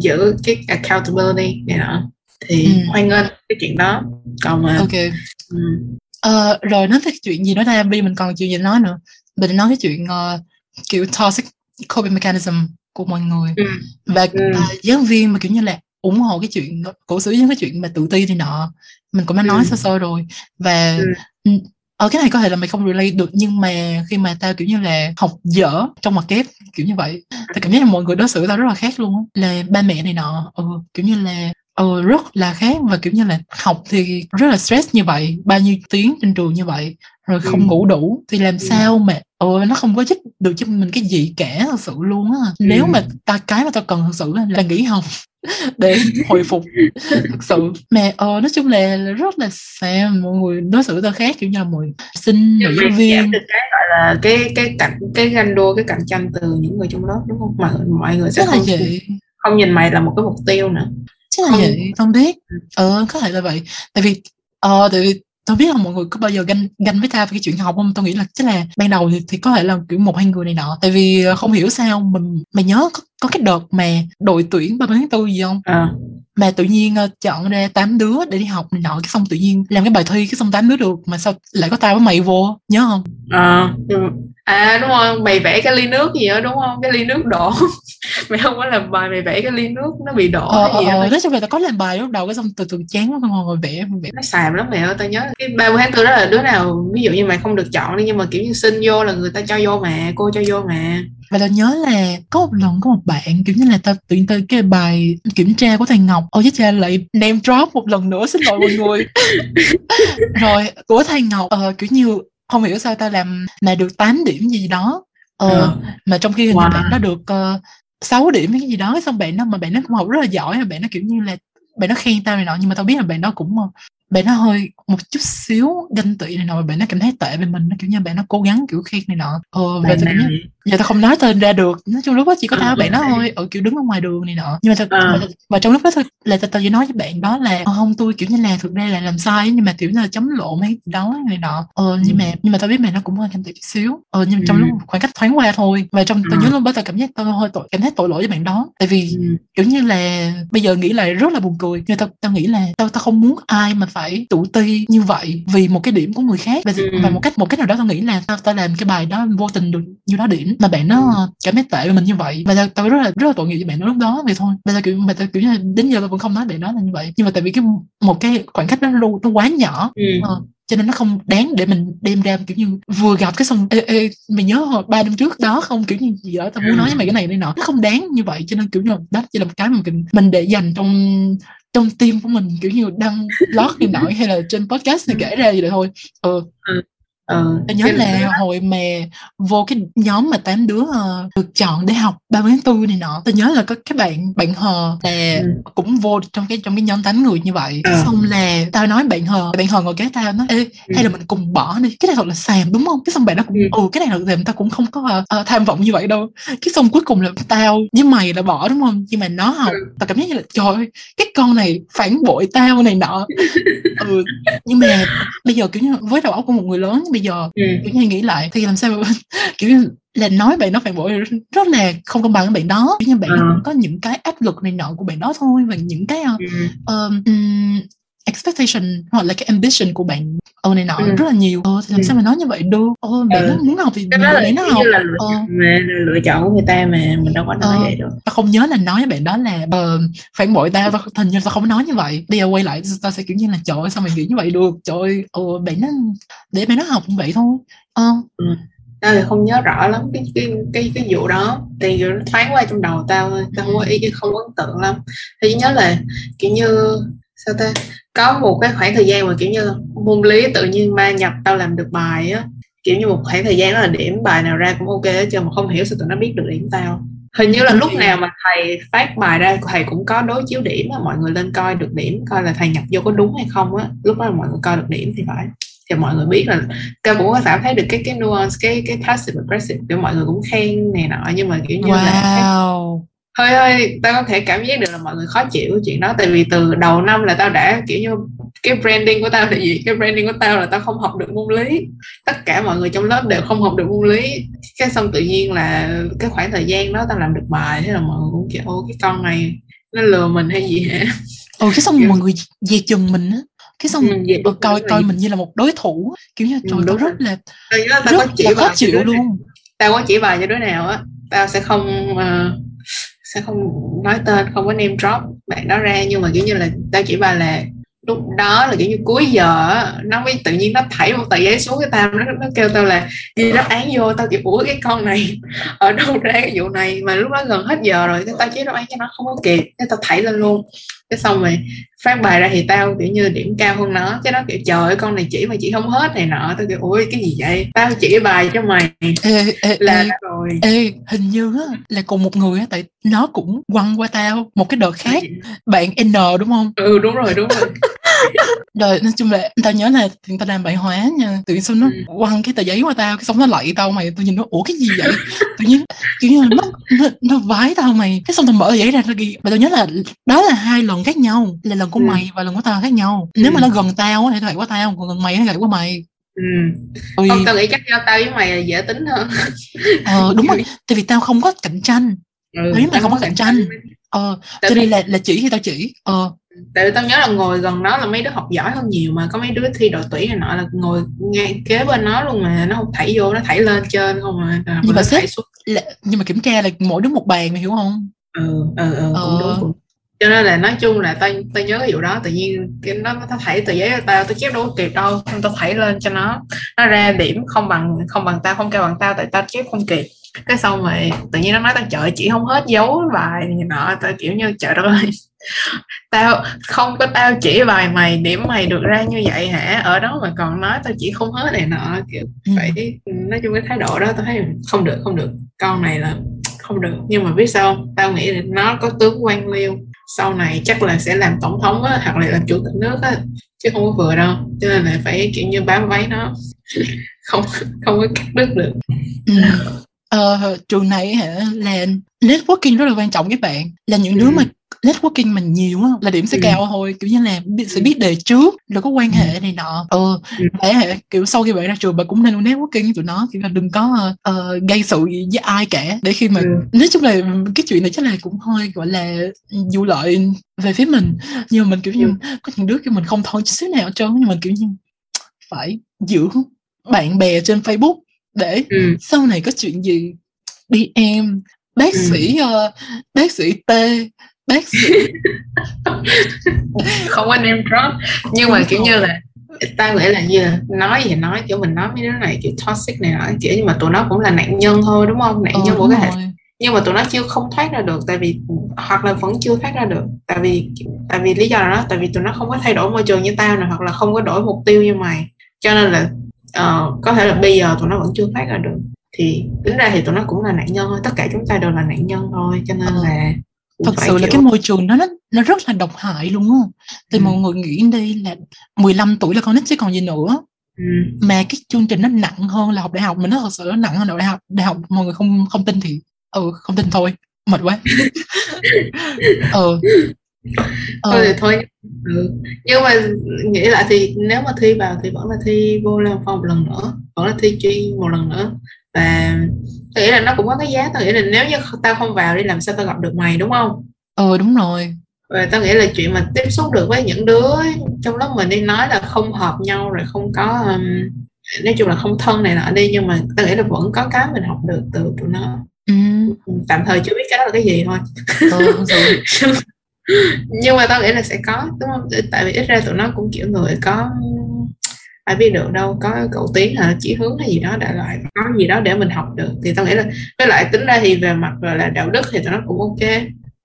Speaker 2: giữ cái accountability này nọ. Thì ừ. hoan nghênh cái chuyện đó. Còn mà
Speaker 1: ok. ừ. Ờ, rồi nói tới chuyện gì đó ta Bi mình còn chuyện gì nói nữa mình nói cái chuyện uh, kiểu toxic coping mechanism của mọi người
Speaker 2: ừ.
Speaker 1: và
Speaker 2: Ừ.
Speaker 1: uh, giáo viên mà kiểu như là ủng hộ cái chuyện cổ suý những cái chuyện mà tự ti này nọ mình cũng đã nói
Speaker 2: Ừ.
Speaker 1: sơ sơ rồi và
Speaker 2: Ừ.
Speaker 1: ừ, ở cái này có thể là mày không relate được nhưng mà khi mà tao kiểu như là học dở trong mặt kép kiểu như vậy tao cảm giác là mọi người đối xử tao rất là khác luôn là ba mẹ này nọ ừ, kiểu như là ừ, rất là khác và kiểu như là học thì rất là stress như vậy bao nhiêu tiếng trên trường như vậy rồi không
Speaker 2: Ừ.
Speaker 1: ngủ đủ thì làm
Speaker 2: Ừ.
Speaker 1: sao mà ừ, nó không có giúp được cho mình cái gì cả thật sự luôn á nếu
Speaker 2: Ừ.
Speaker 1: mà ta cái mà tao cần thật sự là, nghỉ học <laughs> để hồi phục thật sự mà ờ nói chung là là rất là xa mọi người đối xử tao khác kiểu như là mọi sinh
Speaker 2: Mày
Speaker 1: viên
Speaker 2: cái gọi là cái cái cạnh cái ganh đua cái cạnh tranh từ những người trong lớp đúng không mà mọi người sẽ
Speaker 1: là
Speaker 2: không không nhìn mày là một cái mục tiêu nữa
Speaker 1: chắc là
Speaker 2: Không.
Speaker 1: vậy không biết. Ờ có thể là vậy. Tại vì ờ tại vì tao biết là mọi người có bao giờ ganh ganh với tao về cái chuyện học không? Tao nghĩ là chắc là ban đầu thì, thì có thể là kiểu một hai người này nọ. Tại vì ờ, không hiểu sao mình mày nhớ có, có cái đợt mà đội tuyển ba tháng tư gì không?
Speaker 2: À,
Speaker 1: mà tự nhiên ờ, chọn ra tám đứa để đi học này nọ cái xong tự nhiên làm cái bài thi cái xong tám đứa được mà sao lại có tao với mày vô? Nhớ không?
Speaker 2: À, ừ. à đúng không mày vẽ cái ly nước gì đó đúng không? Cái ly nước đổ <laughs> mày không có làm bài mày vẽ cái ly nước nó bị đổ
Speaker 1: ờ,
Speaker 2: gì
Speaker 1: ờ,
Speaker 2: đó
Speaker 1: nói chung là tao có làm bài lúc đầu cái xong từ từ chán quá tao ngồi vẽ vẽ.
Speaker 2: Nó xàm lắm mẹ ơi tao nhớ cái 30 tháng tư đó là đứa nào ví dụ như mày không được chọn đi nhưng mà kiểu như xin vô là người ta cho vô mà cô cho vô mà
Speaker 1: và tao nhớ là có một lần có một bạn kiểu như là tao tự nhiên tới cái bài kiểm tra của thầy Ngọc. Ôi chết cha lại name drop một lần nữa xin lỗi mọi người. <laughs> Rồi của thầy Ngọc ờ, kiểu như không hiểu sao tao làm mà được 8 điểm gì đó. Ờ,
Speaker 2: Ờ.
Speaker 1: mà trong khi hình như
Speaker 2: Wow.
Speaker 1: bạn nó được uh, 6 điểm hay cái gì đó xong bạn nó mà bạn nó cũng học rất là giỏi và bạn nó kiểu như là bạn nó khen tao này nọ nhưng mà tao biết là bạn nó cũng ờ, bạn nó hơi một chút xíu ganh tị này nọ bạn nó cảm thấy tệ về mình nó kiểu như bạn nó cố gắng kiểu khen này nọ. Ờ, và tao cảm giác giờ tao không nói tên ra được nói chung lúc đó chỉ có tao
Speaker 2: Ờ,
Speaker 1: bạn đó thôi ở kiểu đứng ở ngoài đường này nọ nhưng mà tao,
Speaker 2: Ờ.
Speaker 1: và, và trong lúc đó thôi là tao, tao chỉ nói với bạn đó là ờ, không tôi kiểu như là thực ra là làm sai nhưng mà kiểu như là chấm lộn hay đó này nọ ờ, nhưng
Speaker 2: Ừ.
Speaker 1: mà nhưng mà tao biết mày nó cũng hơi tị chút xíu ờ, nhưng mà trong
Speaker 2: Ừ.
Speaker 1: lúc khoảng cách thoáng qua thôi và trong tao
Speaker 2: Ờ.
Speaker 1: nhớ lúc đó tao cảm giác tao hơi tội cảm thấy tội lỗi với bạn đó tại vì
Speaker 2: Ừ.
Speaker 1: kiểu như là bây giờ nghĩ lại rất là buồn cười nhưng tao tao nghĩ là tao tao không muốn ai mà phải tự ti như vậy vì một cái điểm của người khác và,
Speaker 2: Ừ.
Speaker 1: và một cách một cách nào đó tao nghĩ là tao tao làm cái bài đó vô tình được như đó điểm mà bạn nó
Speaker 2: Ừ.
Speaker 1: cảm thấy tệ với mình như vậy. Và tao, tao rất là rất là tội nghiệp với bạn đó lúc đó vậy thôi. Và tao kiểu mà tao kiểu như đến giờ tao vẫn không nói bạn đó là như vậy. Nhưng mà tại vì cái một cái khoảng cách đó nó, nó quá nhỏ.
Speaker 2: Ừ.
Speaker 1: Ờ, cho nên nó không đáng để mình đem ra kiểu như vừa gặp cái xong ê, ê, mày nhớ hồi ba năm trước đó không? Kiểu như gì đó tao muốn nói với mày cái này này nọ. Nó không đáng như vậy. Cho nên kiểu như là đó chỉ là một cái mà mình, mình để dành trong trong tim của mình kiểu như đăng blog này nọ hay là trên podcast này kể ra gì đó thôi ừ
Speaker 2: Ờ.
Speaker 1: Tao nhớ
Speaker 2: Cái-
Speaker 1: là hồi mà vô cái nhóm mà tám đứa ờ, được chọn để học 30 tháng 4 này nọ Tao nhớ là có cái bạn bạn hờ là
Speaker 2: Ừ.
Speaker 1: cũng vô trong cái trong cái nhóm tám người như vậy
Speaker 2: Ờ.
Speaker 1: xong là tao nói bạn hờ bạn hờ ngồi kế tao nói ê
Speaker 2: Ừ.
Speaker 1: hay là mình cùng bỏ đi cái này thật là xàm đúng không cái xong bạn nó cũng
Speaker 2: Ừ.
Speaker 1: ừ cái này thật xàm tao cũng không có ờ, ờ, tham vọng như vậy đâu cái xong cuối cùng là tao với mày là bỏ đúng không nhưng mà nó học
Speaker 2: Ừ.
Speaker 1: tao cảm giác như là trời ơi cái con này phản bội tao này nọ <laughs> ừ nhưng mà bây giờ kiểu như với đầu óc của một người lớn bây giờ
Speaker 2: Ừ.
Speaker 1: kiểu như nghĩ lại thì làm sao mà <laughs> kiểu như là nói bạn đó phản bội rất là không công bằng với bạn đó kiểu như bạn cũng có những cái áp lực này nọ của bạn đó thôi và những cái uh,
Speaker 2: Ừ.
Speaker 1: um, expectation hoặc là cái ambition của bạn ờ này nọ
Speaker 2: Ừ.
Speaker 1: rất là nhiều. Ờ, thì làm
Speaker 2: Ừ.
Speaker 1: sao mà nói như vậy được ờ, bạn
Speaker 2: Ừ.
Speaker 1: nó muốn học thì
Speaker 2: cái đó là
Speaker 1: nó học.
Speaker 2: là lựa
Speaker 1: ờ,
Speaker 2: mà là lựa chọn của người ta mà mình đâu có nói
Speaker 1: Ờ.
Speaker 2: vậy được
Speaker 1: tao không nhớ là nói với bạn đó là ờ, phản bội tao tao hình như tao không nói như vậy. Bây giờ quay lại tao sẽ kiểu như là trời ơi sao mày nghĩ như vậy được? Trời ơi ờ, bạn nó để bạn nó học như vậy thôi. Ờ.
Speaker 2: Tao thì không nhớ rõ lắm cái cái cái cái vụ đó. Thì nó thoáng qua trong đầu tao tao không có ý không ấn tượng lắm. Thì chỉ nhớ là kiểu như sao ta? Có một cái khoảng thời gian mà kiểu như môn lý tự nhiên ma nhập tao làm được bài á. Kiểu như một khoảng thời gian đó là điểm bài nào ra cũng ok hết trơn mà không hiểu sao tụi nó biết được điểm tao. Hình như là lúc nào mà thầy phát bài ra thầy cũng có đối chiếu điểm á mọi người lên coi được điểm coi là thầy nhập vô có đúng hay không á. Lúc đó là mọi người coi được điểm thì phải. Thì mọi người biết là tao cũng có cảm thấy được cái cái nuance cái cái passive aggressive kiểu mọi người cũng khen này nọ nhưng mà kiểu như là
Speaker 1: wow
Speaker 2: hơi hơi tao có thể cảm giác được là mọi người khó chịu cái chuyện đó. Tại vì từ đầu năm là tao đã kiểu như cái branding của tao là gì? Cái branding của tao là tao không học được môn lý. Tất cả mọi người trong lớp đều không học được môn lý. Cái xong tự nhiên là cái khoảng thời gian đó tao làm được bài thế là mọi người cũng kiểu ô cái con này nó lừa mình hay gì hả?
Speaker 1: Ừ cái xong
Speaker 2: Kiểu-
Speaker 1: mọi người về chừng mình á. Cái xong
Speaker 2: Ừ, vậy
Speaker 1: ờ, coi coi mình như là một đối thủ kiểu như
Speaker 2: Ừ,
Speaker 1: trời
Speaker 2: đúng
Speaker 1: rất là rất là khó chịu luôn.
Speaker 2: Tao có chỉ bài cho đứa nào á. Tao sẽ không uh, sẽ không nói tên, không có name drop bạn đó ra. Nhưng mà kiểu như là tao chỉ bà là lúc đó là kiểu như cuối giờ nó mới tự nhiên nó thảy một tờ giấy xuống cái tao, nó nó kêu tao là ghi đáp án vô, tao kiểu ủa cái con này <laughs> ở đâu ra cái vụ này? Mà lúc đó gần hết giờ rồi cái tao chỉ đáp án cho nó không có kịp, cái tao thảy lên luôn cái xong rồi phát bài ra thì tao kiểu như điểm cao hơn nó. Chứ nó kiểu trời ơi con này chỉ mà chỉ không hết này nọ. Tao kiểu ui cái gì vậy? Tao chỉ bài cho mày.
Speaker 1: Ê, ê,
Speaker 2: là
Speaker 1: ê,
Speaker 2: rồi.
Speaker 1: ê, hình như á, là cùng một người á tại nó cũng quăng qua tao một cái đợt khác. bạn N đúng không?
Speaker 2: Ừ đúng rồi đúng rồi
Speaker 1: rồi nói chung là tao nhớ là thì tao làm bài hóa nha. Tự nhiên xong nó
Speaker 2: Ừ.
Speaker 1: quăng cái tờ giấy qua tao cái xong nó lạy tao mày tôi nhìn nó ủa cái gì vậy? Tự nhiên kiểu như nó nó, nó vái tao mày. Cái xong tao mở tờ giấy ra nó ghi và tao nhớ là đó là hai lần khác nhau là lần của
Speaker 2: Ừ.
Speaker 1: mày và lần của tao khác nhau. Nếu mà
Speaker 2: Ừ.
Speaker 1: nó gần tao thì gậy qua tao còn gần mày nó gậy qua mày.
Speaker 2: Ừ.
Speaker 1: Ôi,
Speaker 2: không tao nghĩ chắc do tao với mày là dễ tính hơn.
Speaker 1: Ờ, đúng rồi tại vì tao không có cạnh tranh.
Speaker 2: Ừ,
Speaker 1: Nếu mày
Speaker 2: tao
Speaker 1: không có cạnh tranh. ờ
Speaker 2: Tại
Speaker 1: cho nên là là chỉ thì tao chỉ. Ờ
Speaker 2: tại vì tao nhớ là ngồi gần nó là mấy đứa học giỏi hơn nhiều mà có mấy đứa thi đội tuyển này nọ là ngồi ngay kế bên nó luôn mà nó không thảy vô nó thảy lên trên không mà à,
Speaker 1: Nhưng mà
Speaker 2: nó
Speaker 1: sếp-
Speaker 2: thảy xuống.
Speaker 1: là, nhưng mà kiểm tra là mỗi đứa một bàn mày hiểu không?
Speaker 2: Ừ ừ ừ
Speaker 1: Ờ.
Speaker 2: cũng đúng. Cũng cho nên là nói chung là tao tao nhớ cái vụ đó tự nhiên cái nó nó thảy tờ giấy tao tao chép đâu kịp đâu xong tao thảy lên cho nó. Nó ra điểm không bằng không bằng tao không cao bằng tao tại tao chép không kịp. Cái xong rồi tự nhiên nó nói tao trời chỉ không hết dấu bài nọ tao kiểu như trời đất ơi tao không có tao chỉ bài mày điểm mày được ra như vậy hả ở đó mà còn nói tao chỉ không hết này nọ kiểu
Speaker 1: Ừ.
Speaker 2: phải nói chung cái thái độ đó tao thấy không được không được con này là không được nhưng mà biết sao không? tao nghĩ là nó có tướng quan liêu sau này chắc là sẽ làm tổng thống á hoặc là làm chủ tịch nước á chứ không có vừa đâu cho nên là phải kiểu như bám váy nó <laughs> không không có cắt đứt được
Speaker 1: Ừ. Ờ, trường này hả là networking rất là quan trọng các bạn là những đứa
Speaker 2: Ừ.
Speaker 1: mà networking mình nhiều á là điểm sẽ
Speaker 2: Ừ.
Speaker 1: cao thôi kiểu như là biết, sẽ
Speaker 2: Ừ.
Speaker 1: biết đề trước rồi có quan hệ này nọ ờ
Speaker 2: Ừ.
Speaker 1: và hả, kiểu sau khi bạn ra trường bạn cũng nên networking với tụi nó kiểu là đừng có ờ, gây sự gì với ai cả để khi mà
Speaker 2: Ừ.
Speaker 1: nói chung là cái chuyện này chắc là cũng hơi gọi là vụ lợi về phía mình nhưng mà mình kiểu như
Speaker 2: Ừ.
Speaker 1: có những đứa kiểu mình không thôi chút xíu nào trơn nhưng mình kiểu như phải giữ bạn bè trên Facebook để
Speaker 2: ừ.
Speaker 1: sau này có chuyện gì đi em bác
Speaker 2: Ừ.
Speaker 1: sĩ ờ, bác sĩ T bác sĩ. <laughs>
Speaker 2: Không có name drop. Nhưng mà kiểu như là tao nghĩ là như là nói gì nói kiểu mình nói mấy đứa này kiểu toxic này nọ kiểu nhưng mà tụi nó cũng là nạn nhân thôi đúng không? Nạn
Speaker 1: ờ,
Speaker 2: nhân của cái hệ nhưng mà tụi nó chưa không thoát ra được tại vì hoặc là vẫn chưa thoát ra được. Tại vì tại vì lý do là đó tại vì tụi nó không có thay đổi môi trường như tao này hoặc là không có đổi mục tiêu như mày. Cho nên là ờ, có thể là bây giờ tụi nó vẫn chưa thoát ra được. Thì tính ra thì tụi nó cũng là nạn nhân thôi tất cả chúng ta đều là nạn nhân thôi cho nên
Speaker 1: Ờ.
Speaker 2: là
Speaker 1: thật sự là cái môi trường nó nó rất là độc hại luôn á. Thì
Speaker 2: Ừ.
Speaker 1: mọi người nghĩ đi là 15 tuổi là con nít chứ còn gì nữa.
Speaker 2: Ừ.
Speaker 1: mà cái chương trình nó nặng hơn là học đại học mình nó thật sự nó nặng hơn đại học. Đại học mọi người không không tin thì ừ không tin thôi. Mệt quá. Ờ <laughs>
Speaker 2: thôi thì
Speaker 1: ờ.
Speaker 2: thôi. Ừ. nhưng mà nghĩ lại thì nếu mà thi vào thì vẫn là thi vô lên phòng một lần nữa vẫn là thi chuyên một lần nữa và tôi nghĩ là nó cũng có cái giá tôi nghĩ là nếu như tao không vào đi làm sao tao gặp được mày đúng không?
Speaker 1: Ờ đúng rồi.
Speaker 2: Và tao nghĩ là chuyện mà tiếp xúc được với những đứa trong lớp mình đi nói là không hợp nhau rồi không có um, nói chung là không thân này nọ đi nhưng mà tao nghĩ là vẫn có cái mình học được từ tụi nó.
Speaker 1: Ừ,
Speaker 2: tạm thời chưa biết cái đó là cái gì thôi.
Speaker 1: Sự <laughs>
Speaker 2: nhưng mà tao nghĩ là sẽ có đúng không? Tại vì ít ra tụi nó cũng kiểu người có ai biết được đâu, có cậu tiến hả, chỉ hướng hay gì đó, đại loại, có gì đó để mình học được. Thì tao nghĩ là, với lại tính ra thì về mặt là đạo đức thì tụi nó cũng ok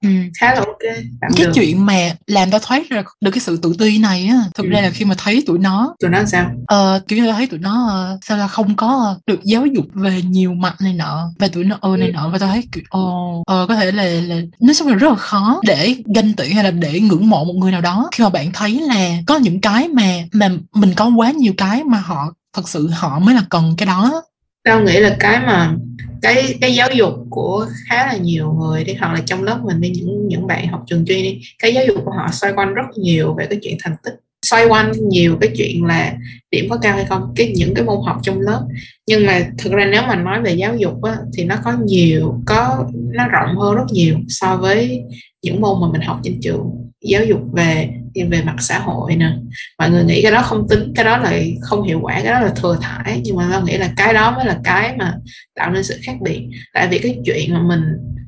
Speaker 1: ừ.
Speaker 2: khá là ok tạm
Speaker 1: cái
Speaker 2: được
Speaker 1: chuyện mà làm tao thoát ra được cái sự tự ti này á thực
Speaker 2: Ừ.
Speaker 1: ra là khi mà thấy tụi nó
Speaker 2: tụi nó sao
Speaker 1: ờ, kiểu như là thấy tụi nó ờ, sao là không có được giáo dục về nhiều mặt này nọ và tụi nó ờ này
Speaker 2: Ừ.
Speaker 1: nọ và tao thấy kiểu ồ ờ, có thể là là nói chung là rất là khó để ganh tị hay là để ngưỡng mộ một người nào đó khi mà bạn thấy là có những cái mà mà mình có quá nhiều cái mà họ thật sự họ mới là cần cái đó
Speaker 2: tao nghĩ là cái mà cái cái giáo dục của khá là nhiều người đi hoặc là trong lớp mình đi những những bạn học trường chuyên đi cái giáo dục của họ xoay quanh rất nhiều về cái chuyện thành tích xoay quanh nhiều cái chuyện là điểm có cao hay không cái những cái môn học trong lớp. Nhưng mà thực ra nếu mà nói về giáo dục á, thì nó có nhiều có nó rộng hơn rất nhiều so với những môn mà mình học trên trường. Giáo dục về về mặt xã hội nè. Mọi người nghĩ cái đó không tính cái đó là không hiệu quả cái đó là thừa thải. Nhưng mà tao nghĩ là cái đó mới là cái mà tạo nên sự khác biệt. Tại vì cái chuyện mà mình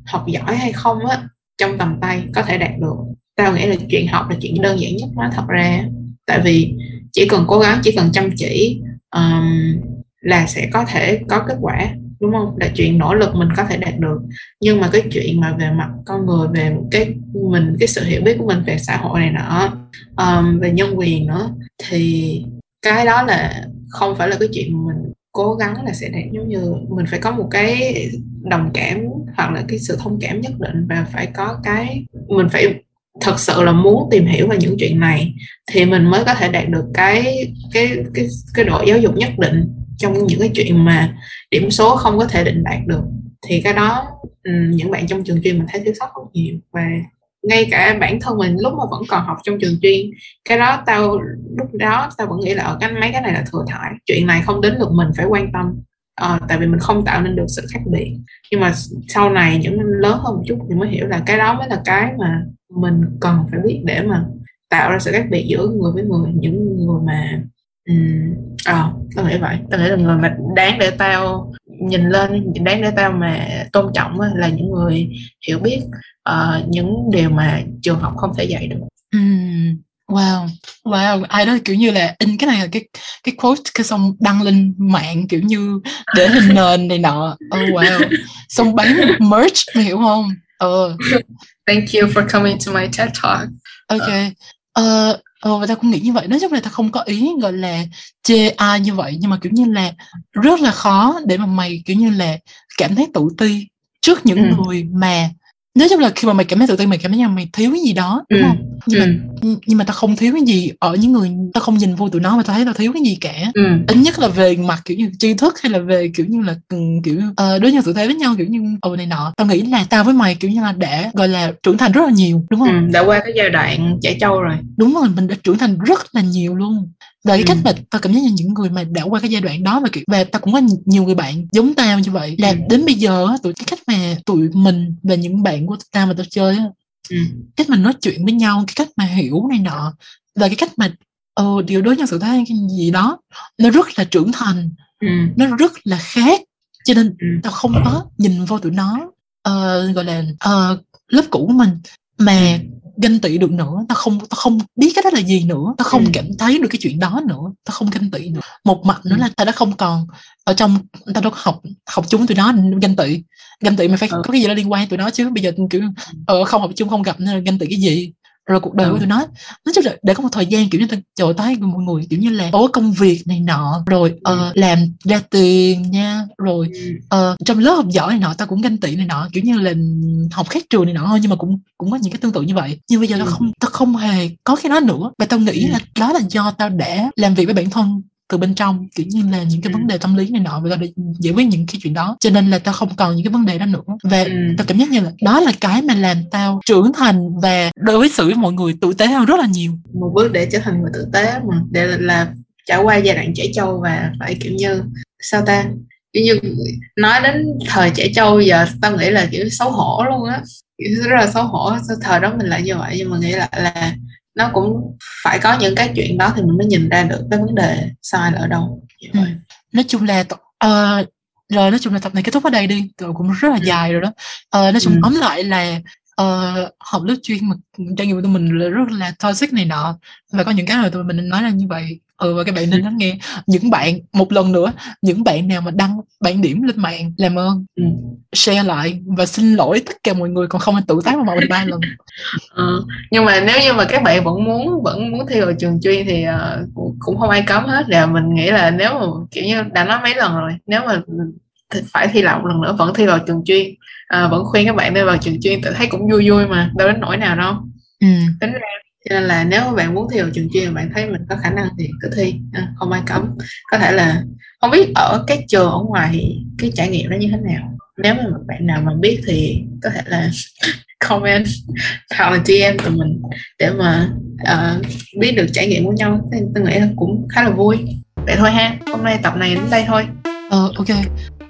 Speaker 2: học giỏi hay không á trong tầm tay có thể đạt được. Tao nghĩ là chuyện học là chuyện đơn giản nhất nó thật ra. Tại vì chỉ cần cố gắng chỉ cần chăm chỉ um, là sẽ có thể có kết quả đúng không? Là chuyện nỗ lực mình có thể đạt được. Nhưng mà cái chuyện mà về mặt con người về cái mình cái sự hiểu biết của mình về xã hội này nọ um, về nhân quyền nữa thì cái đó là không phải là cái chuyện mình cố gắng là sẽ đạt. Giống như mình phải có một cái đồng cảm hoặc là cái sự thông cảm nhất định và phải có cái mình phải thật sự là muốn tìm hiểu về những chuyện này thì mình mới có thể đạt được cái cái cái cái độ giáo dục nhất định trong những cái chuyện mà điểm số không có thể định đạt được thì cái đó ừ, những bạn trong trường chuyên mình thấy thiếu sót rất nhiều. Và ngay cả bản thân mình lúc mà vẫn còn học trong trường chuyên cái đó tao lúc đó tao vẫn nghĩ là ở cái mấy cái này là thừa thải chuyện này không đến lượt mình phải quan tâm. À, tại vì mình không tạo nên được sự khác biệt. Nhưng mà sau này những lớn hơn một chút thì mới hiểu là cái đó mới là cái mà mình cần phải biết để mà tạo ra sự khác biệt giữa người với người những người mà ờ ừ, tao nghĩ vậy. Tao nghĩ là người mà đáng để tao nhìn lên đáng để tao mà tôn trọng là những người hiểu biết uh, những điều mà trường học không thể dạy được.
Speaker 1: Uhm, wow. Wow. Ai đó kiểu như là in cái này là cái cái quote cái xong đăng lên mạng kiểu như để hình <laughs> nền này nọ. Oh wow. Xong bán merch mày hiểu không? Ờ. Uh.
Speaker 2: thank you for coming to my TED talk.
Speaker 1: Ok. Uh, Ờ, và tao cũng nghĩ như vậy nói chung là tao không có ý gọi là chê ai như vậy nhưng mà kiểu như là rất là khó để mà mày kiểu như là cảm thấy tự ti trước những ừ. người mà nói chung là khi mà mày cảm thấy tự ti mày cảm thấy là mày thiếu cái gì đó đúng ừ. không nhưng ừ. mà nhưng mà tao không thiếu cái gì ở những người tao không nhìn vô tụi nó mà tao thấy tao thiếu cái gì cả ừ. ít nhất là về mặt kiểu như tri thức hay là về kiểu như là ừ, kiểu uh, đối nhân xử thế với nhau kiểu như ồ này nọ tao nghĩ là tao với mày kiểu như là đã gọi là trưởng thành rất là nhiều đúng không
Speaker 2: ừ, đã qua cái giai đoạn trẻ trâu rồi
Speaker 1: đúng rồi mình đã trưởng thành rất là nhiều luôn và cái ừ. cách mà tao cảm giác như những người mà đã qua cái giai đoạn đó và kiểu và tao cũng có nhiều người bạn giống tao như vậy là ừ. đến bây giờ tụi cái cách mà tụi mình và những bạn của tao mà tao chơi á ừ. cách mình nói chuyện với nhau cái cách mà hiểu này nọ và cái cách mà ờ, điều đối nhân sự thế cái gì đó nó rất là trưởng thành ừ. nó rất là khác cho nên ừ. tao không có nhìn vô tụi nó uh, gọi là uh, lớp cũ của mình mà ừ ganh tị được nữa tao không tao không biết cái đó là gì nữa tao không ừ. cảm thấy được cái chuyện đó nữa tao không ganh tị nữa một mặt nữa ừ. là tao đã không còn ở trong tao đâu có học học chung tụi nó ganh tị ganh tị mày phải ừ. có cái gì đó liên quan tụi nó chứ bây giờ kiểu ừ. ờ, không học chung không gặp nên là ganh tị cái gì rồi cuộc đời ừ. của tụi nó nói chung là để có một thời gian kiểu như trời tới mọi người kiểu như là ố công việc này nọ rồi uh, làm ra tiền nha rồi uh, trong lớp học giỏi này nọ tao cũng ganh tị này nọ kiểu như là học khác trường này nọ thôi nhưng mà cũng cũng có những cái tương tự như vậy. Nhưng bây giờ tao không tao không hề có cái đó nữa và tao nghĩ là đó là do tao đã làm việc với bản thân từ bên trong kiểu như là những cái vấn đề tâm lý này nọ và để giải quyết những cái chuyện đó. Cho nên là tao không còn những cái vấn đề đó nữa. Và ừ. tao cảm giác như là đó là cái mà làm tao trưởng thành và đối xử với mọi người tử tế hơn rất là nhiều.
Speaker 2: Một bước để trở thành người tử tế mà để là, là trải qua giai đoạn trẻ trâu và phải kiểu như sao ta? Kiểu như nói đến thời trẻ trâu giờ tao nghĩ là kiểu xấu hổ luôn á. Kiểu rất là xấu hổ thời đó mình lại như vậy nhưng mà nghĩ lại là nó cũng phải có những cái chuyện đó thì mình mới nhìn ra được cái vấn đề sai là ở đâu
Speaker 1: ừ. nói chung là uh, rồi nói chung là tập này kết thúc ở đây đi tụi cũng rất là ừ. dài rồi đó uh, nói chung ừ. tóm lại là uh, học lớp chuyên mà trải nghiệm của tụi mình là rất là toxic này nọ và có những cái mà tụi mình nói là như vậy ừ và các bạn nên lắng nghe những bạn một lần nữa những bạn nào mà đăng bản điểm lên mạng làm ơn ừ. share lại và xin lỗi tất cả mọi người còn không anh tự tác vào mình ba lần
Speaker 2: ừ. <laughs> nhưng mà nếu như mà các bạn vẫn muốn vẫn muốn thi vào trường chuyên thì uh, cũng không ai cấm hết là mình nghĩ là nếu mà kiểu như đã nói mấy lần rồi nếu mà phải thi lại một lần nữa vẫn thi vào trường chuyên à, vẫn khuyên các bạn đi vào trường chuyên tự thấy cũng vui vui mà đâu đến nỗi nào đâu ừ. tính ra cho nên là nếu bạn muốn thi vào trường chuyên bạn thấy mình có khả năng thì cứ thi. À, không ai cấm. Có thể là không biết ở các trường ở ngoài thì cái trải nghiệm nó như thế nào. Nếu mà bạn nào mà biết thì có thể là <laughs> comment hoặc là DM tụi mình để mà uh, biết được trải nghiệm của nhau. Thì tôi nghĩ là cũng khá là vui. Vậy thôi ha hôm nay tập này đến đây thôi.
Speaker 1: Ờ ok.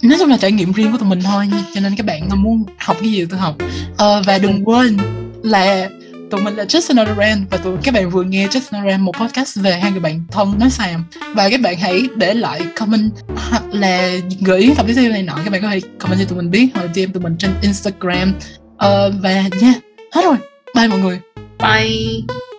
Speaker 1: Nói chung là trải nghiệm riêng của tụi mình thôi cho nên các bạn muốn học cái gì tôi học. Ờ, và đừng quên là tụi mình là Just Another Rand và tụi các bạn vừa nghe Just Another Rand một podcast về hai người bạn thân nói xàm. Và các bạn hãy để lại comment hoặc là gợi ý tập tiếp theo này nọ. Các bạn có thể comment cho tụi mình biết hoặc là DM tụi mình trên Instagram. Uh, và nha yeah, hết rồi. Bye mọi người.
Speaker 2: Bye.